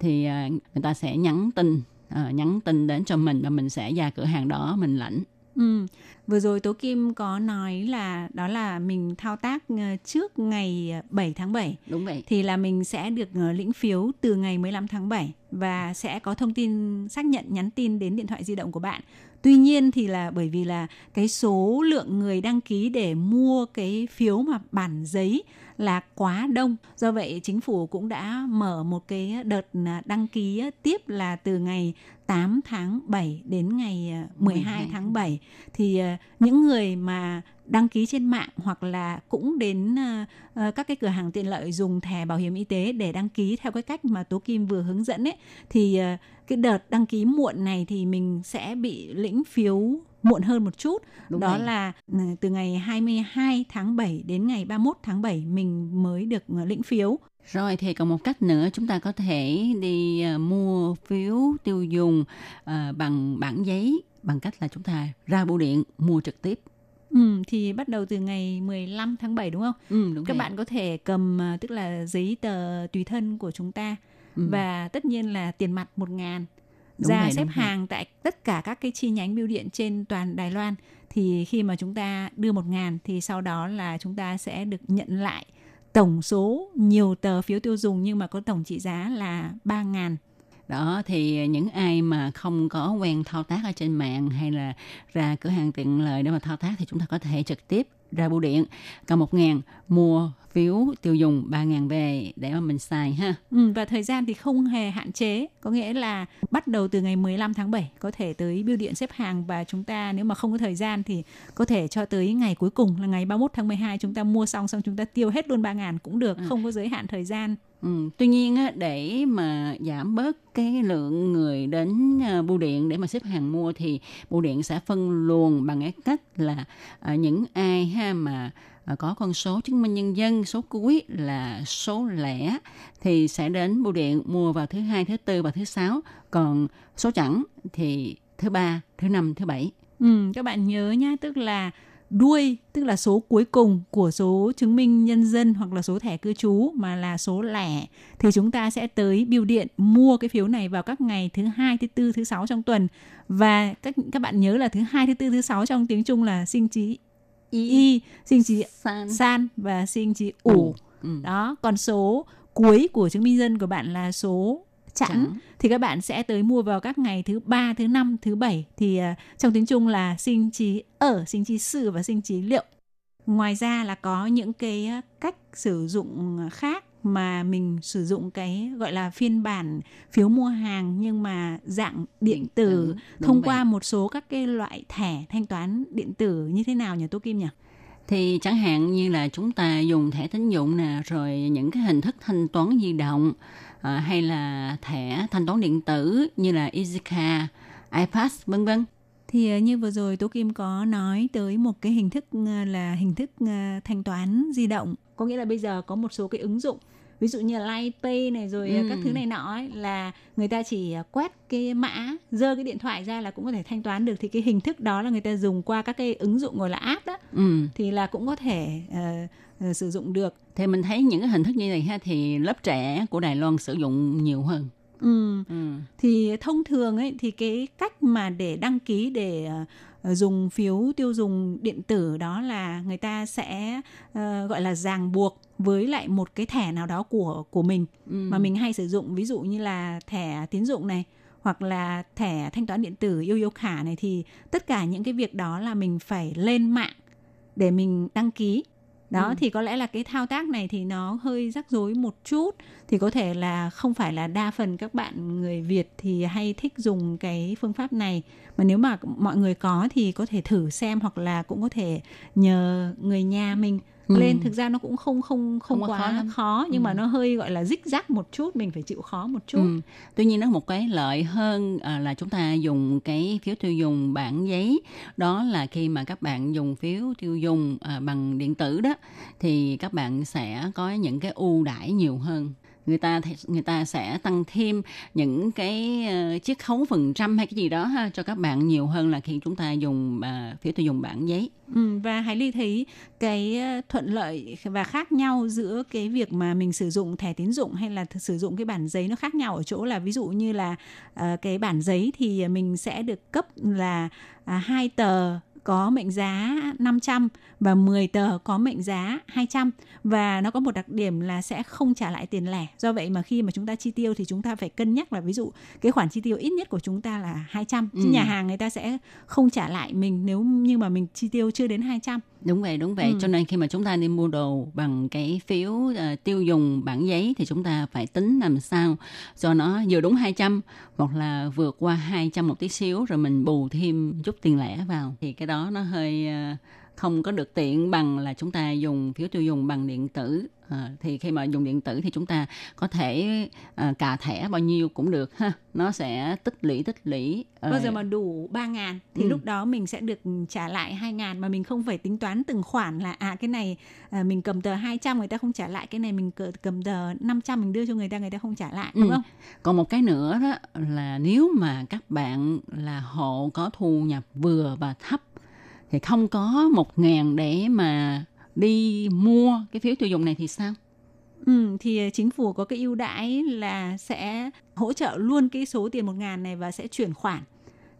thì uh, người ta sẽ nhắn tin uh, nhắn tin đến cho mình và mình sẽ ra cửa hàng đó mình lãnh Ừ. Vừa rồi Tố Kim có nói là đó là mình thao tác trước ngày 7 tháng 7. Đúng vậy. Thì là mình sẽ được lĩnh phiếu từ ngày 15 tháng 7 và sẽ có thông tin xác nhận nhắn tin đến điện thoại di động của bạn tuy nhiên thì là bởi vì là cái số lượng người đăng ký để mua cái phiếu mà bản giấy là quá đông do vậy chính phủ cũng đã mở một cái đợt đăng ký tiếp là từ ngày 8 tháng 7 đến ngày 12 12. tháng 7 thì ờ, những người mà đăng ký trên mạng hoặc là cũng đến uh, các cái cửa hàng tiện lợi dùng thẻ bảo hiểm y tế để đăng ký theo cái cách mà Tố Kim vừa hướng dẫn ấy thì cái đợt đăng ký muộn này thì mình sẽ bị lĩnh phiếu muộn hơn một chút. Đúng Đó này. là từ ngày 22 tháng 7 đến ngày 31 tháng 7 mình mới được lĩnh phiếu. Rồi thì còn một cách nữa chúng ta có thể đi uh, mua phiếu tiêu dùng uh, bằng bản giấy bằng cách là chúng ta ra bưu điện mua trực tiếp Ừ, thì bắt đầu từ ngày 15 tháng 7 đúng không? Ừ, đúng Các bạn có thể cầm tức là giấy tờ tùy thân của chúng ta ừ. và tất nhiên là tiền mặt một ngàn đúng ra rồi, xếp hàng rồi. tại tất cả các cái chi nhánh bưu điện trên toàn Đài Loan thì khi mà chúng ta đưa một ngàn thì sau đó là chúng ta sẽ được nhận lại tổng số nhiều tờ phiếu tiêu dùng nhưng mà có tổng trị giá là ba ngàn đó thì những ai mà không có quen thao tác ở trên mạng hay là ra cửa hàng tiện lợi để mà thao tác thì chúng ta có thể trực tiếp ra bưu điện, còn 1 ngàn mua phiếu tiêu dùng 3 ngàn về để mà mình xài ha. Ừ, và thời gian thì không hề hạn chế, có nghĩa là bắt đầu từ ngày 15 tháng 7 có thể tới bưu điện xếp hàng và chúng ta nếu mà không có thời gian thì có thể cho tới ngày cuối cùng là ngày 31 tháng 12 chúng ta mua xong xong chúng ta tiêu hết luôn 3 ngàn cũng được, Ừ. không có giới hạn thời gian. Ừ. Tuy nhiên á, để mà giảm bớt cái lượng người đến à, bưu điện để mà xếp hàng mua thì bưu điện sẽ phân luồng bằng cái cách là à, những ai ha mà à, có con số chứng minh nhân dân số cuối là số lẻ thì sẽ đến bưu điện mua vào thứ hai, thứ tư và thứ sáu. Còn số chẵn thì thứ ba, thứ năm, thứ bảy. Ừ, các bạn nhớ nhá, tức là đuôi tức là số cuối cùng của số chứng minh nhân dân hoặc là số thẻ cư trú mà là số lẻ thì chúng ta sẽ tới bưu điện mua cái phiếu này vào các ngày thứ hai, thứ tư, thứ sáu trong tuần và các các bạn nhớ là thứ hai, thứ tư, thứ sáu trong tiếng Trung là sinh chí y, y sinh chí San. san và sinh chí ủ. Ừ. Đó, còn số cuối của chứng minh nhân của bạn là số chẵn Chẵn. thì các bạn sẽ tới mua vào các ngày thứ ba, thứ năm, thứ bảy thì à, trong tiếng Trung là sinh chí ở, sinh chí sự và sinh chí liệu. Ngoài ra là có những cái à, cách sử dụng khác mà mình sử dụng cái gọi là phiên bản phiếu mua hàng nhưng mà dạng điện tử đúng thông vậy. qua một số các cái loại thẻ thanh toán điện tử như thế nào nhỉ Tô Kim nhỉ? thì chẳng hạn như là chúng ta dùng thẻ tín dụng nè rồi những cái hình thức thanh toán di động à, hay là thẻ thanh toán điện tử như là EasyCard, iPass vân vân Thì ờ, như vừa rồi Tố Kim có nói tới một cái hình thức ờ, là hình thức thanh toán di động. Có nghĩa là bây giờ có một số cái ứng dụng ví dụ như là Lightpay này rồi Ừ. các thứ này nọ ấy, là người ta chỉ ờ, quét cái mã giơ cái điện thoại ra là cũng có thể thanh toán được thì cái hình thức đó là người ta dùng qua các cái ứng dụng gọi là app đó ừ. thì là cũng có thể ờ, sử dụng được. thì mình thấy những cái hình thức như này ha thì lớp trẻ của Đài Loan sử dụng nhiều hơn Ừ. ừ. thì thông thường ấy thì cái cách mà để đăng ký để dùng phiếu tiêu dùng điện tử đó là người ta sẽ ờ, gọi là ràng buộc với lại một cái thẻ nào đó của của mình Ừ. mà mình hay sử dụng ví dụ như là thẻ tín dụng này hoặc là thẻ thanh toán điện tử yêu yêu khả này thì tất cả những cái việc đó là mình phải lên mạng để mình đăng ký đó Ừ. thì có lẽ là cái thao tác này thì nó hơi rắc rối một chút thì có thể là không phải là đa phần các bạn người Việt thì hay thích dùng cái phương pháp này mà nếu mà mọi người có thì có thể thử xem hoặc là cũng có thể nhờ người nhà mình Ừ. lên thực ra nó cũng không không không, Không quá khó khó, nhưng mà Ừ. nó hơi gọi là rích rắc một chút mình phải chịu khó một chút Ừ. Tuy nhiên nó một cái lợi hơn à, là chúng ta dùng cái phiếu tiêu dùng bản giấy đó là khi mà các bạn dùng phiếu tiêu dùng à, bằng điện tử đó thì các bạn sẽ có những cái ưu đãi nhiều hơn người ta người ta sẽ tăng thêm những cái ờ, chiết khấu phần trăm hay cái gì đó ha cho các bạn nhiều hơn là khi chúng ta dùng à, uh, phiếu tiêu dùng bản giấy. Ừ, và Hải Ly thấy cái ờ, thuận lợi và khác nhau giữa cái việc mà mình sử dụng thẻ tín dụng hay là sử dụng cái bản giấy nó khác nhau ở chỗ là ví dụ như là uh, cái bản giấy thì mình sẽ được cấp là uh, hai tờ có mệnh giá 500 và 10 tờ có mệnh giá 200 và nó có một đặc điểm là sẽ không trả lại tiền lẻ. Do vậy mà khi mà chúng ta chi tiêu thì chúng ta phải cân nhắc là ví dụ cái khoản chi tiêu ít nhất của chúng ta là 200 chứ Ừ. nhà hàng người ta sẽ không trả lại mình nếu như mà mình chi tiêu chưa đến 200. Đúng vậy, đúng vậy. Ừ. Cho nên khi mà chúng ta đi mua đồ bằng cái phiếu ờ, tiêu dùng bản giấy thì chúng ta phải tính làm sao cho nó vừa đúng 200 hoặc là vượt qua 200 một tí xíu rồi mình bù thêm chút tiền lẻ vào. Thì cái đó nó hơi ờ, không có được tiện bằng là chúng ta dùng phiếu tiêu dùng bằng điện tử. Ờ, thì khi mà dùng điện tử thì chúng ta có thể ờ, cà thẻ bao nhiêu cũng được ha. Nó sẽ tích lũy tích lũy. ờ, Bao giờ mà đủ 3 ngàn thì Ừ. lúc đó mình sẽ được trả lại 2 ngàn mà mình không phải tính toán từng khoản là à cái này à, mình cầm tờ 200 người ta không trả lại cái này mình cầm tờ 500 mình đưa cho người ta người ta không trả lại đúng Ừ. không? Còn một cái nữa đó là nếu mà các bạn là hộ có thu nhập vừa và thấp thì không có một ngàn để mà đi mua cái phiếu tiêu dùng này thì sao? Ừ, thì chính phủ có cái ưu đãi là sẽ hỗ trợ luôn cái số tiền 1 ngàn này và sẽ chuyển khoản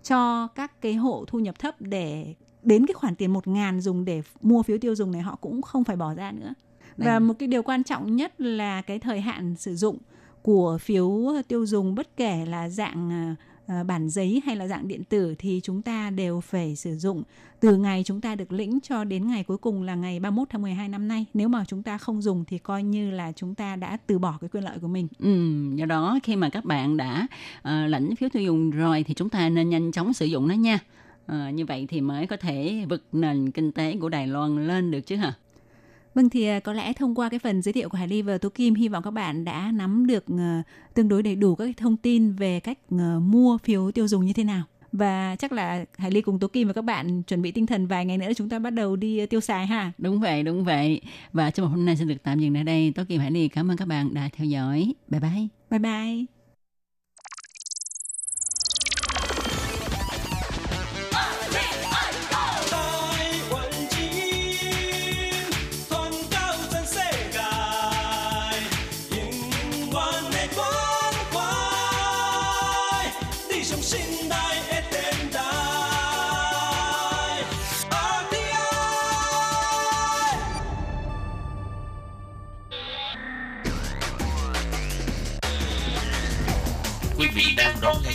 cho các cái hộ thu nhập thấp để đến cái khoản tiền 1 ngàn dùng để mua phiếu tiêu dùng này họ cũng không phải bỏ ra nữa. Và Đấy. một cái điều quan trọng nhất là cái thời hạn sử dụng của phiếu tiêu dùng bất kể là dạng uh, Ờ, bản giấy hay là dạng điện tử thì chúng ta đều phải sử dụng từ ngày chúng ta được lĩnh cho đến ngày cuối cùng là ngày 31 tháng 12 năm nay. Nếu mà chúng ta không dùng thì coi như là chúng ta đã từ bỏ cái quyền lợi của mình. Ừ, do đó khi mà các bạn đã uh, lãnh phiếu tiêu dùng rồi thì chúng ta nên nhanh chóng sử dụng nó nha. À, như vậy thì mới có thể vực nền kinh tế của Đài Loan lên được chứ hả? Vâng thì có lẽ thông qua cái phần giới thiệu của Hải Ly và Tố Kim hy vọng các bạn đã nắm được uh, tương đối đầy đủ các thông tin về cách uh, mua phiếu tiêu dùng như thế nào. Và chắc là Hải Ly cùng Tố Kim và các bạn chuẩn bị tinh thần vài ngày nữa chúng ta bắt đầu đi tiêu xài ha. Đúng vậy, đúng vậy. Và trong một hôm nay xin được tạm dừng ở đây. Tố Kim Hải Ly cảm ơn các bạn đã theo dõi. Bye bye. Bye bye.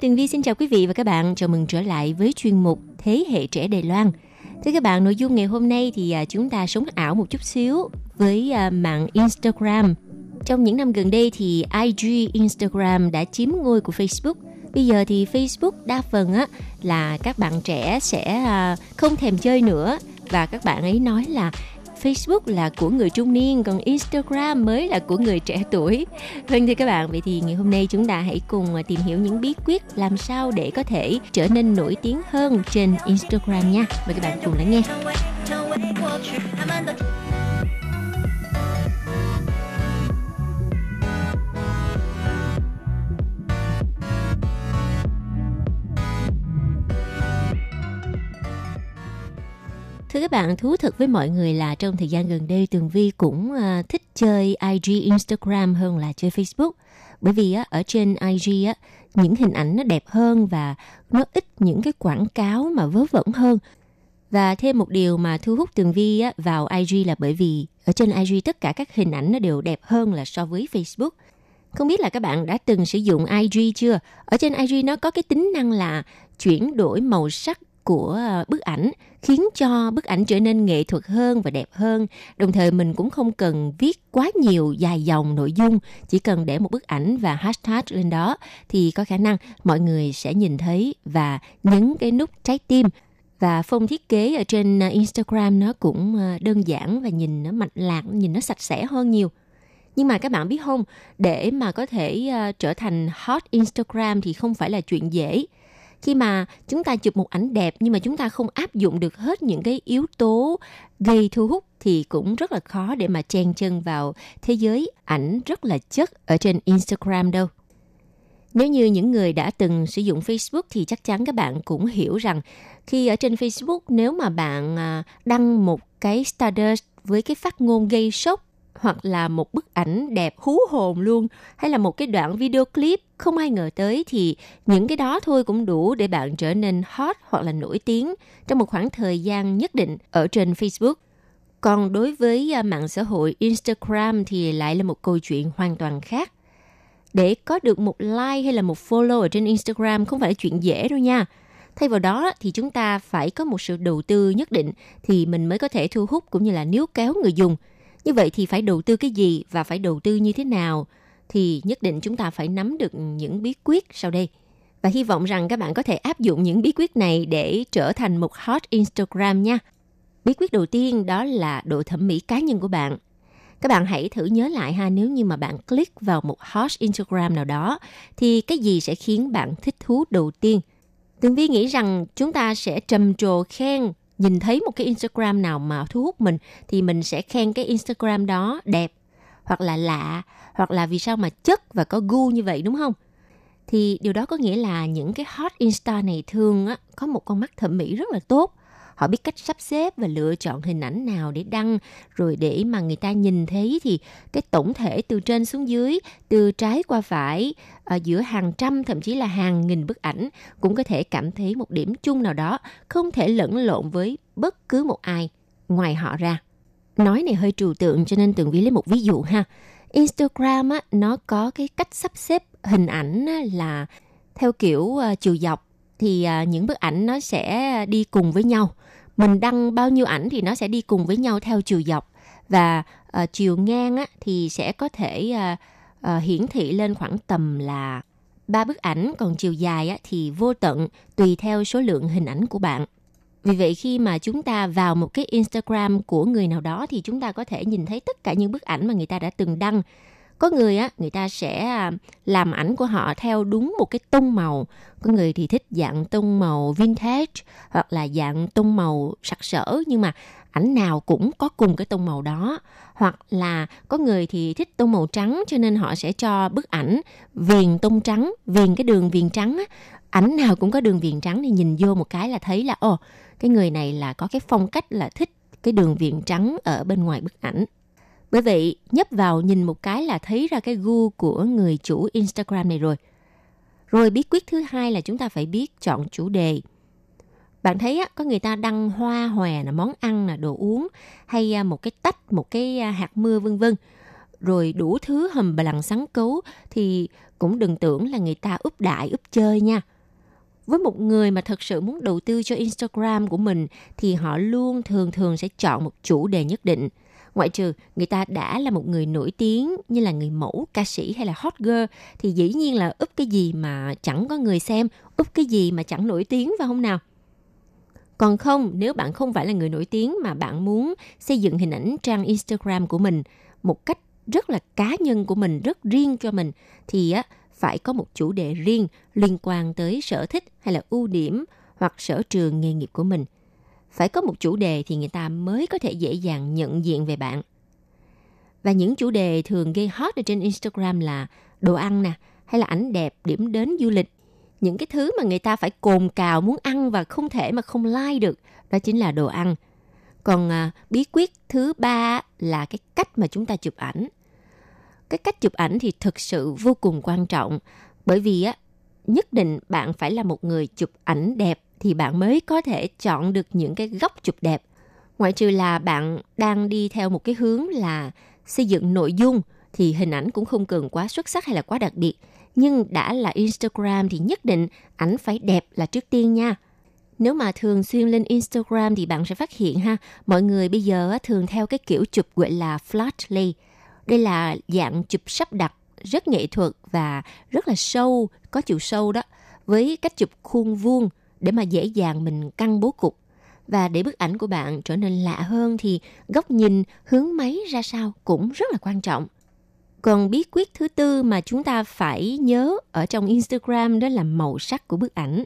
Tường Vi xin chào quý vị và các bạn. Chào mừng trở lại với chuyên mục Thế hệ trẻ Đài Loan. Thưa các bạn, nội dung ngày hôm nay thì à, chúng ta sống ảo một chút xíu với à, mạng Instagram. Trong những năm gần đây thì IG Instagram đã chiếm ngôi của Facebook. Bây giờ thì Facebook đa phần á là các bạn trẻ sẽ à, không thèm chơi nữa và các bạn ấy nói là Facebook là của người trung niên còn Instagram mới là của người trẻ tuổi. Vâng thưa các bạn, vậy thì ngày hôm nay chúng ta hãy cùng tìm hiểu những bí quyết làm sao để có thể trở nên nổi tiếng hơn trên Instagram nha. Mời các bạn cùng lắng nghe. Thưa các bạn, thú thật với mọi người là trong thời gian gần đây Tường Vi cũng uh, thích chơi IG Instagram hơn là chơi Facebook. Bởi vì uh, ở trên IG uh, những hình ảnh nó đẹp hơn và nó ít những cái quảng cáo mà vớ vẩn hơn. Và thêm một điều mà thu hút Tường Vi uh, vào IG là bởi vì ở trên IG tất cả các hình ảnh nó đều đẹp hơn là so với Facebook. Không biết là các bạn đã từng sử dụng IG chưa? Ở trên IG nó có cái tính năng là chuyển đổi màu sắc của à, bức ảnh khiến cho bức ảnh trở nên nghệ thuật hơn và đẹp hơn. Đồng thời mình cũng không cần viết quá nhiều dài dòng nội dung, chỉ cần để một bức ảnh và hashtag lên đó thì có khả năng mọi người sẽ nhìn thấy và nhấn cái nút trái tim và phong thiết kế ở trên Instagram nó cũng à, đơn giản và nhìn nó mạch lạc, nhìn nó sạch sẽ hơn nhiều. Nhưng mà các bạn biết không, để mà có thể à, trở thành hot Instagram thì không phải là chuyện dễ khi mà chúng ta chụp một ảnh đẹp nhưng mà chúng ta không áp dụng được hết những cái yếu tố gây thu hút thì cũng rất là khó để mà chen chân vào thế giới ảnh rất là chất ở trên Instagram đâu. Nếu như những người đã từng sử dụng Facebook thì chắc chắn các bạn cũng hiểu rằng khi ở trên Facebook nếu mà bạn à, đăng một cái status với cái phát ngôn gây sốc hoặc là một bức ảnh đẹp hú hồn luôn, hay là một cái đoạn video clip không ai ngờ tới thì những cái đó thôi cũng đủ để bạn trở nên hot hoặc là nổi tiếng trong một khoảng thời gian nhất định ở trên Facebook. Còn đối với à, mạng xã hội Instagram thì lại là một câu chuyện hoàn toàn khác. Để có được một like hay là một follow ở trên Instagram không phải là chuyện dễ đâu nha. Thay vào đó thì chúng ta phải có một sự đầu tư nhất định thì mình mới có thể thu hút cũng như là níu kéo người dùng – như vậy thì phải đầu tư cái gì và phải đầu tư như thế nào thì nhất định chúng ta phải nắm được những bí quyết sau đây. Và hy vọng rằng các bạn có thể áp dụng những bí quyết này để trở thành một hot Instagram nha. Bí quyết đầu tiên đó là độ thẩm mỹ cá nhân của bạn. Các bạn hãy thử nhớ lại ha, nếu như mà bạn click vào một hot Instagram nào đó, thì cái gì sẽ khiến bạn thích thú đầu tiên? Tường Vi nghĩ rằng chúng ta sẽ trầm trồ khen nhìn thấy một cái Instagram nào mà thu hút mình thì mình sẽ khen cái Instagram đó đẹp hoặc là lạ hoặc là vì sao mà chất và có gu như vậy đúng không? thì điều đó có nghĩa là những cái hot insta này thường á, có một con mắt thẩm mỹ rất là tốt họ biết cách sắp xếp và lựa chọn hình ảnh nào để đăng rồi để mà người ta nhìn thấy thì cái tổng thể từ trên xuống dưới từ trái qua phải ở giữa hàng trăm thậm chí là hàng nghìn bức ảnh cũng có thể cảm thấy một điểm chung nào đó không thể lẫn lộn với bất cứ một ai ngoài họ ra. Nói này hơi trừu tượng cho nên tường vi lấy một ví dụ ha. Instagram á, nó có cái cách sắp xếp hình ảnh á, là theo kiểu uh, chiều dọc thì uh, những bức ảnh nó sẽ đi cùng với nhau mình đăng bao nhiêu ảnh thì nó sẽ đi cùng với nhau theo chiều dọc. Và uh, chiều ngang á, thì sẽ có thể uh, uh, hiển thị lên khoảng tầm là ba bức ảnh. Còn chiều dài á, thì vô tận tùy theo số lượng hình ảnh của bạn. Vì vậy khi mà chúng ta vào một cái Instagram của người nào đó thì chúng ta có thể nhìn thấy tất cả những bức ảnh mà người ta đã từng đăng. Có người á, người ta sẽ à, làm ảnh của họ theo đúng một cái tông màu. Có người thì thích dạng tông màu vintage hoặc là dạng tông màu sặc sỡ nhưng mà ảnh nào cũng có cùng cái tông màu đó. Hoặc là có người thì thích tông màu trắng cho nên họ sẽ cho bức ảnh viền tông trắng, viền cái đường viền trắng á. Ảnh nào cũng có đường viền trắng thì nhìn vô một cái là thấy là ồ, cái người này là có cái phong cách là thích cái đường viền trắng ở bên ngoài bức ảnh. Bởi vậy, nhấp vào nhìn một cái là thấy ra cái gu của người chủ Instagram này rồi. Rồi bí quyết thứ hai là chúng ta phải biết chọn chủ đề. Bạn thấy á, có người ta đăng hoa hòe là món ăn là đồ uống hay à, một cái tách, một cái à, hạt mưa vân vân. Rồi đủ thứ hầm bà lặng sáng cấu thì cũng đừng tưởng là người ta úp đại úp chơi nha với một người mà thật sự muốn đầu tư cho Instagram của mình thì họ luôn thường thường sẽ chọn một chủ đề nhất định. Ngoại trừ người ta đã là một người nổi tiếng như là người mẫu, ca sĩ hay là hot girl thì dĩ nhiên là úp cái gì mà chẳng có người xem, úp cái gì mà chẳng nổi tiếng phải không nào? Còn không, nếu bạn không phải là người nổi tiếng mà bạn muốn xây dựng hình ảnh trang Instagram của mình một cách rất là cá nhân của mình, rất riêng cho mình thì á phải có một chủ đề riêng liên quan tới sở thích hay là ưu điểm hoặc sở trường nghề nghiệp của mình. Phải có một chủ đề thì người ta mới có thể dễ dàng nhận diện về bạn. Và những chủ đề thường gây hot ở trên Instagram là đồ ăn nè, hay là ảnh đẹp, điểm đến du lịch. Những cái thứ mà người ta phải cồn cào muốn ăn và không thể mà không like được, đó chính là đồ ăn. Còn à, bí quyết thứ ba là cái cách mà chúng ta chụp ảnh cái cách chụp ảnh thì thực sự vô cùng quan trọng bởi vì á nhất định bạn phải là một người chụp ảnh đẹp thì bạn mới có thể chọn được những cái góc chụp đẹp. Ngoại trừ là bạn đang đi theo một cái hướng là xây dựng nội dung thì hình ảnh cũng không cần quá xuất sắc hay là quá đặc biệt. Nhưng đã là Instagram thì nhất định ảnh phải đẹp là trước tiên nha. Nếu mà thường xuyên lên Instagram thì bạn sẽ phát hiện ha mọi người bây giờ thường theo cái kiểu chụp gọi là flat lay đây là dạng chụp sắp đặt rất nghệ thuật và rất là sâu, có chiều sâu đó, với cách chụp khuôn vuông để mà dễ dàng mình căng bố cục. Và để bức ảnh của bạn trở nên lạ hơn thì góc nhìn, hướng máy ra sao cũng rất là quan trọng. Còn bí quyết thứ tư mà chúng ta phải nhớ ở trong Instagram đó là màu sắc của bức ảnh.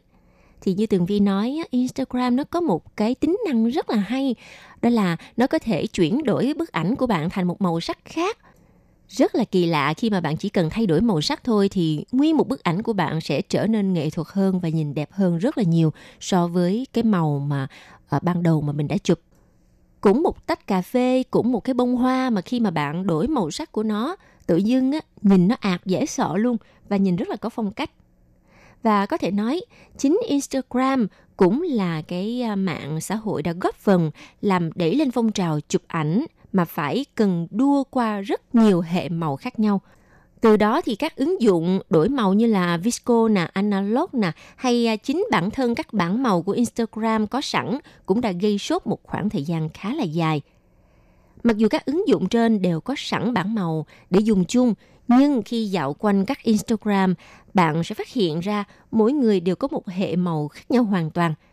Thì như Tường Vi nói, Instagram nó có một cái tính năng rất là hay. Đó là nó có thể chuyển đổi bức ảnh của bạn thành một màu sắc khác rất là kỳ lạ. Khi mà bạn chỉ cần thay đổi màu sắc thôi thì nguyên một bức ảnh của bạn sẽ trở nên nghệ thuật hơn và nhìn đẹp hơn rất là nhiều so với cái màu mà uh, ban đầu mà mình đã chụp. Cũng một tách cà phê cũng một cái bông hoa mà khi mà bạn đổi màu sắc của nó tự dưng á nhìn nó ạt dễ sợ luôn và nhìn rất là có phong cách. Và có thể nói chính Instagram cũng là cái à, mạng xã hội đã góp phần làm đẩy lên phong trào chụp ảnh mà phải cần đua qua rất nhiều hệ màu khác nhau. Từ đó thì các ứng dụng đổi màu như là Visco nè, Analog nè hay à, chính bản thân các bảng màu của Instagram có sẵn cũng đã gây sốt một khoảng thời gian khá là dài. Mặc dù các ứng dụng trên đều có sẵn bảng màu để dùng chung, nhưng khi dạo quanh các Instagram, bạn sẽ phát hiện ra mỗi người đều có một hệ màu khác nhau hoàn toàn –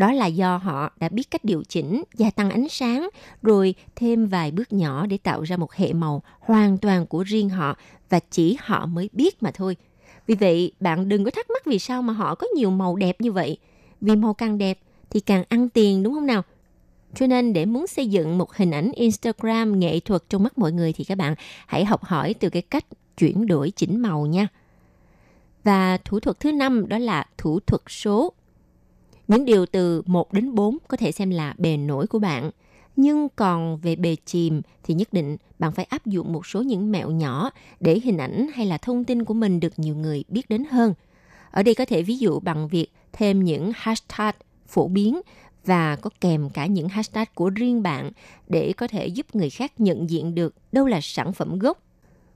đó là do họ đã biết cách điều chỉnh, gia tăng ánh sáng, rồi thêm vài bước nhỏ để tạo ra một hệ màu hoàn toàn của riêng họ và chỉ họ mới biết mà thôi. Vì vậy, bạn đừng có thắc mắc vì sao mà họ có nhiều màu đẹp như vậy. Vì màu càng đẹp thì càng ăn tiền đúng không nào? Cho nên để muốn xây dựng một hình ảnh Instagram nghệ thuật trong mắt mọi người thì các bạn hãy học hỏi từ cái cách chuyển đổi chỉnh màu nha. Và thủ thuật thứ năm đó là thủ thuật số. Những điều từ 1 đến 4 có thể xem là bề nổi của bạn. Nhưng còn về bề chìm thì nhất định bạn phải áp dụng một số những mẹo nhỏ để hình ảnh hay là thông tin của mình được nhiều người biết đến hơn. Ở đây có thể ví dụ bằng việc thêm những hashtag phổ biến và có kèm cả những hashtag của riêng bạn để có thể giúp người khác nhận diện được đâu là sản phẩm gốc.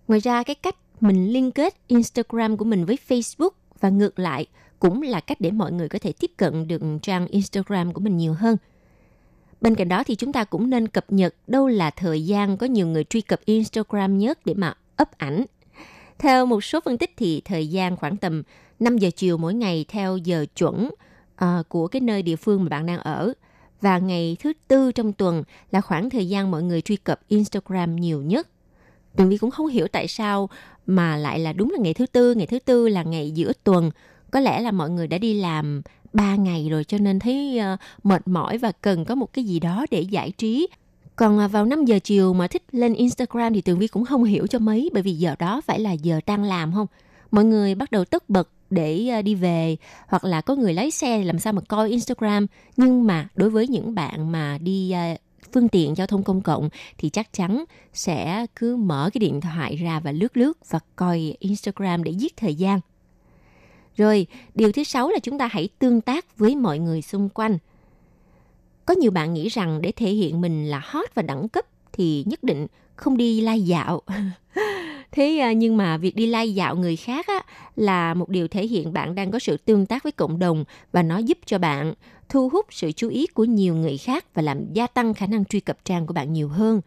Ngoài ra, cái cách mình liên kết Instagram của mình với Facebook và ngược lại cũng là cách để mọi người có thể tiếp cận được trang Instagram của mình nhiều hơn. Bên cạnh đó thì chúng ta cũng nên cập nhật đâu là thời gian có nhiều người truy cập Instagram nhất để mà up ảnh. Theo một số phân tích thì thời gian khoảng tầm 5 giờ chiều mỗi ngày theo giờ chuẩn uh, của cái nơi địa phương mà bạn đang ở. Và ngày thứ tư trong tuần là khoảng thời gian mọi người truy cập Instagram nhiều nhất. Tường Vi cũng không hiểu tại sao mà lại là đúng là ngày thứ tư, ngày thứ tư là ngày giữa tuần. Có lẽ là mọi người đã đi làm 3 ngày rồi cho nên thấy uh, mệt mỏi và cần có một cái gì đó để giải trí. Còn à, vào 5 giờ chiều mà thích lên Instagram thì Tường Vi cũng không hiểu cho mấy bởi vì giờ đó phải là giờ tan làm không? Mọi người bắt đầu tất bật để ờ, đi về hoặc là có người lái xe làm sao mà coi Instagram nhưng mà đối với những bạn mà đi ờ, phương tiện giao thông công cộng thì chắc chắn sẽ cứ mở cái điện thoại ra và lướt lướt và coi Instagram để giết thời gian. Rồi, điều thứ sáu là chúng ta hãy tương tác với mọi người xung quanh. Có nhiều bạn nghĩ rằng để thể hiện mình là hot và đẳng cấp thì nhất định không đi lai dạo. Thế à, nhưng mà việc đi lai dạo người khác á, là một điều thể hiện bạn đang có sự tương tác với cộng đồng và nó giúp cho bạn thu hút sự chú ý của nhiều người khác và làm gia tăng khả năng truy cập trang của bạn nhiều hơn.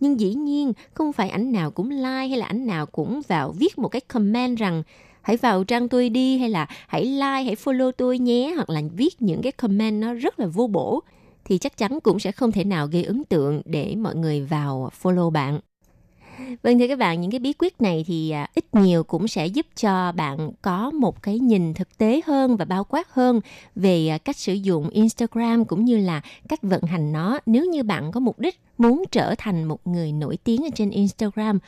Nhưng dĩ nhiên không phải ảnh nào cũng like hay là ảnh nào cũng vào viết một cái comment rằng hãy vào trang tôi đi hay là hãy like, hãy follow tôi nhé hoặc là viết những cái comment nó rất là vô bổ thì chắc chắn cũng sẽ không thể nào gây ấn tượng để mọi người vào follow bạn. Vâng thưa các bạn, những cái bí quyết này thì à, ít nhiều cũng sẽ giúp cho bạn có một cái nhìn thực tế hơn và bao quát hơn về à, cách sử dụng Instagram cũng như là cách vận hành nó nếu như bạn có mục đích muốn trở thành một người nổi tiếng ở trên Instagram.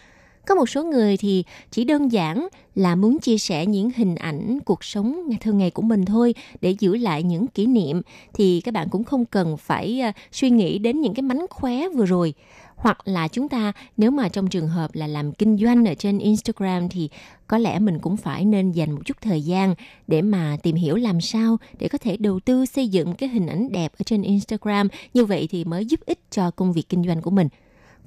Có một số người thì chỉ đơn giản là muốn chia sẻ những hình ảnh cuộc sống thường ngày của mình thôi để giữ lại những kỷ niệm. Thì các bạn cũng không cần phải à, suy nghĩ đến những cái mánh khóe vừa rồi. Hoặc là chúng ta, nếu mà trong trường hợp là làm kinh doanh ở trên Instagram thì có lẽ mình cũng phải nên dành một chút thời gian để mà tìm hiểu làm sao để có thể đầu tư xây dựng cái hình ảnh đẹp ở trên Instagram. Như vậy thì mới giúp ích cho công việc kinh doanh của mình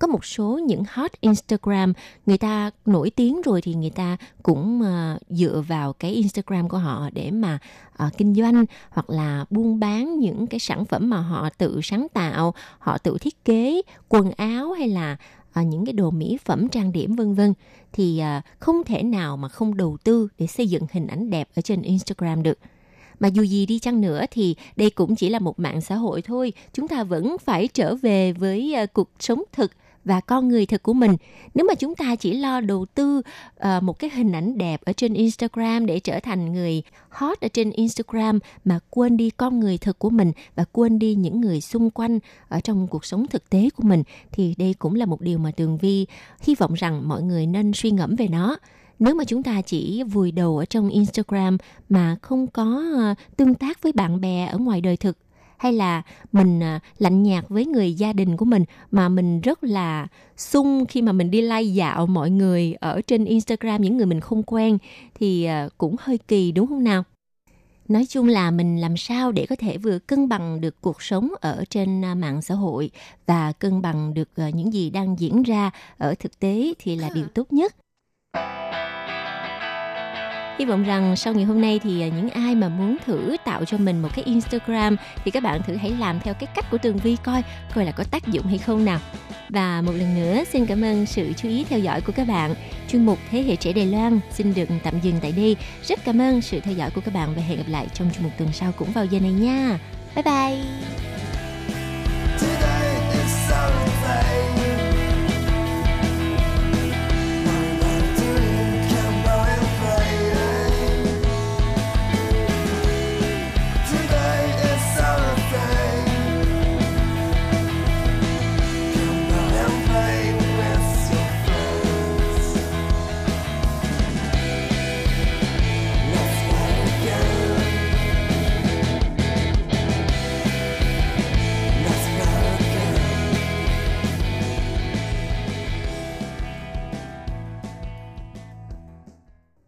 có một số những hot Instagram người ta nổi tiếng rồi thì người ta cũng uh, dựa vào cái Instagram của họ để mà uh, kinh doanh hoặc là buôn bán những cái sản phẩm mà họ tự sáng tạo, họ tự thiết kế quần áo hay là uh, những cái đồ mỹ phẩm trang điểm vân vân. Thì uh, không thể nào mà không đầu tư để xây dựng hình ảnh đẹp ở trên Instagram được. Mà dù gì đi chăng nữa thì đây cũng chỉ là một mạng xã hội thôi. Chúng ta vẫn phải trở về với cuộc sống thực và con người thật của mình. Nếu mà chúng ta chỉ lo đầu tư uh, một cái hình ảnh đẹp ở trên Instagram để trở thành người hot ở trên Instagram mà quên đi con người thật của mình và quên đi những người xung quanh ở trong cuộc sống thực tế của mình thì đây cũng là một điều mà Tường Vi hy vọng rằng mọi người nên suy ngẫm về nó. Nếu mà chúng ta chỉ vùi đầu ở trong Instagram mà không có ờ, tương tác với bạn bè ở ngoài đời thực hay là mình à, lạnh nhạt với người gia đình của mình mà mình rất là sung khi mà mình đi like dạo mọi người ở trên Instagram những người mình không quen thì à, cũng hơi kỳ đúng không nào? nói chung là mình làm sao để có thể vừa cân bằng được cuộc sống ở trên à, mạng xã hội và cân bằng được những gì đang diễn ra ở thực tế thì là điều tốt nhất Hy vọng rằng sau ngày hôm nay thì à, những ai mà muốn thử tạo cho mình một cái Instagram thì các bạn thử hãy làm theo cái cách của Tường Vi coi coi là có tác dụng hay không nào. Và một lần nữa, xin cảm ơn sự chú ý theo dõi của các bạn. Chuyên mục Thế hệ trẻ Đài Loan xin được tạm dừng tại đây. Rất cảm ơn sự theo dõi của các bạn và hẹn gặp lại trong chuyên mục tuần sau cũng vào giờ này nha. Bye bye.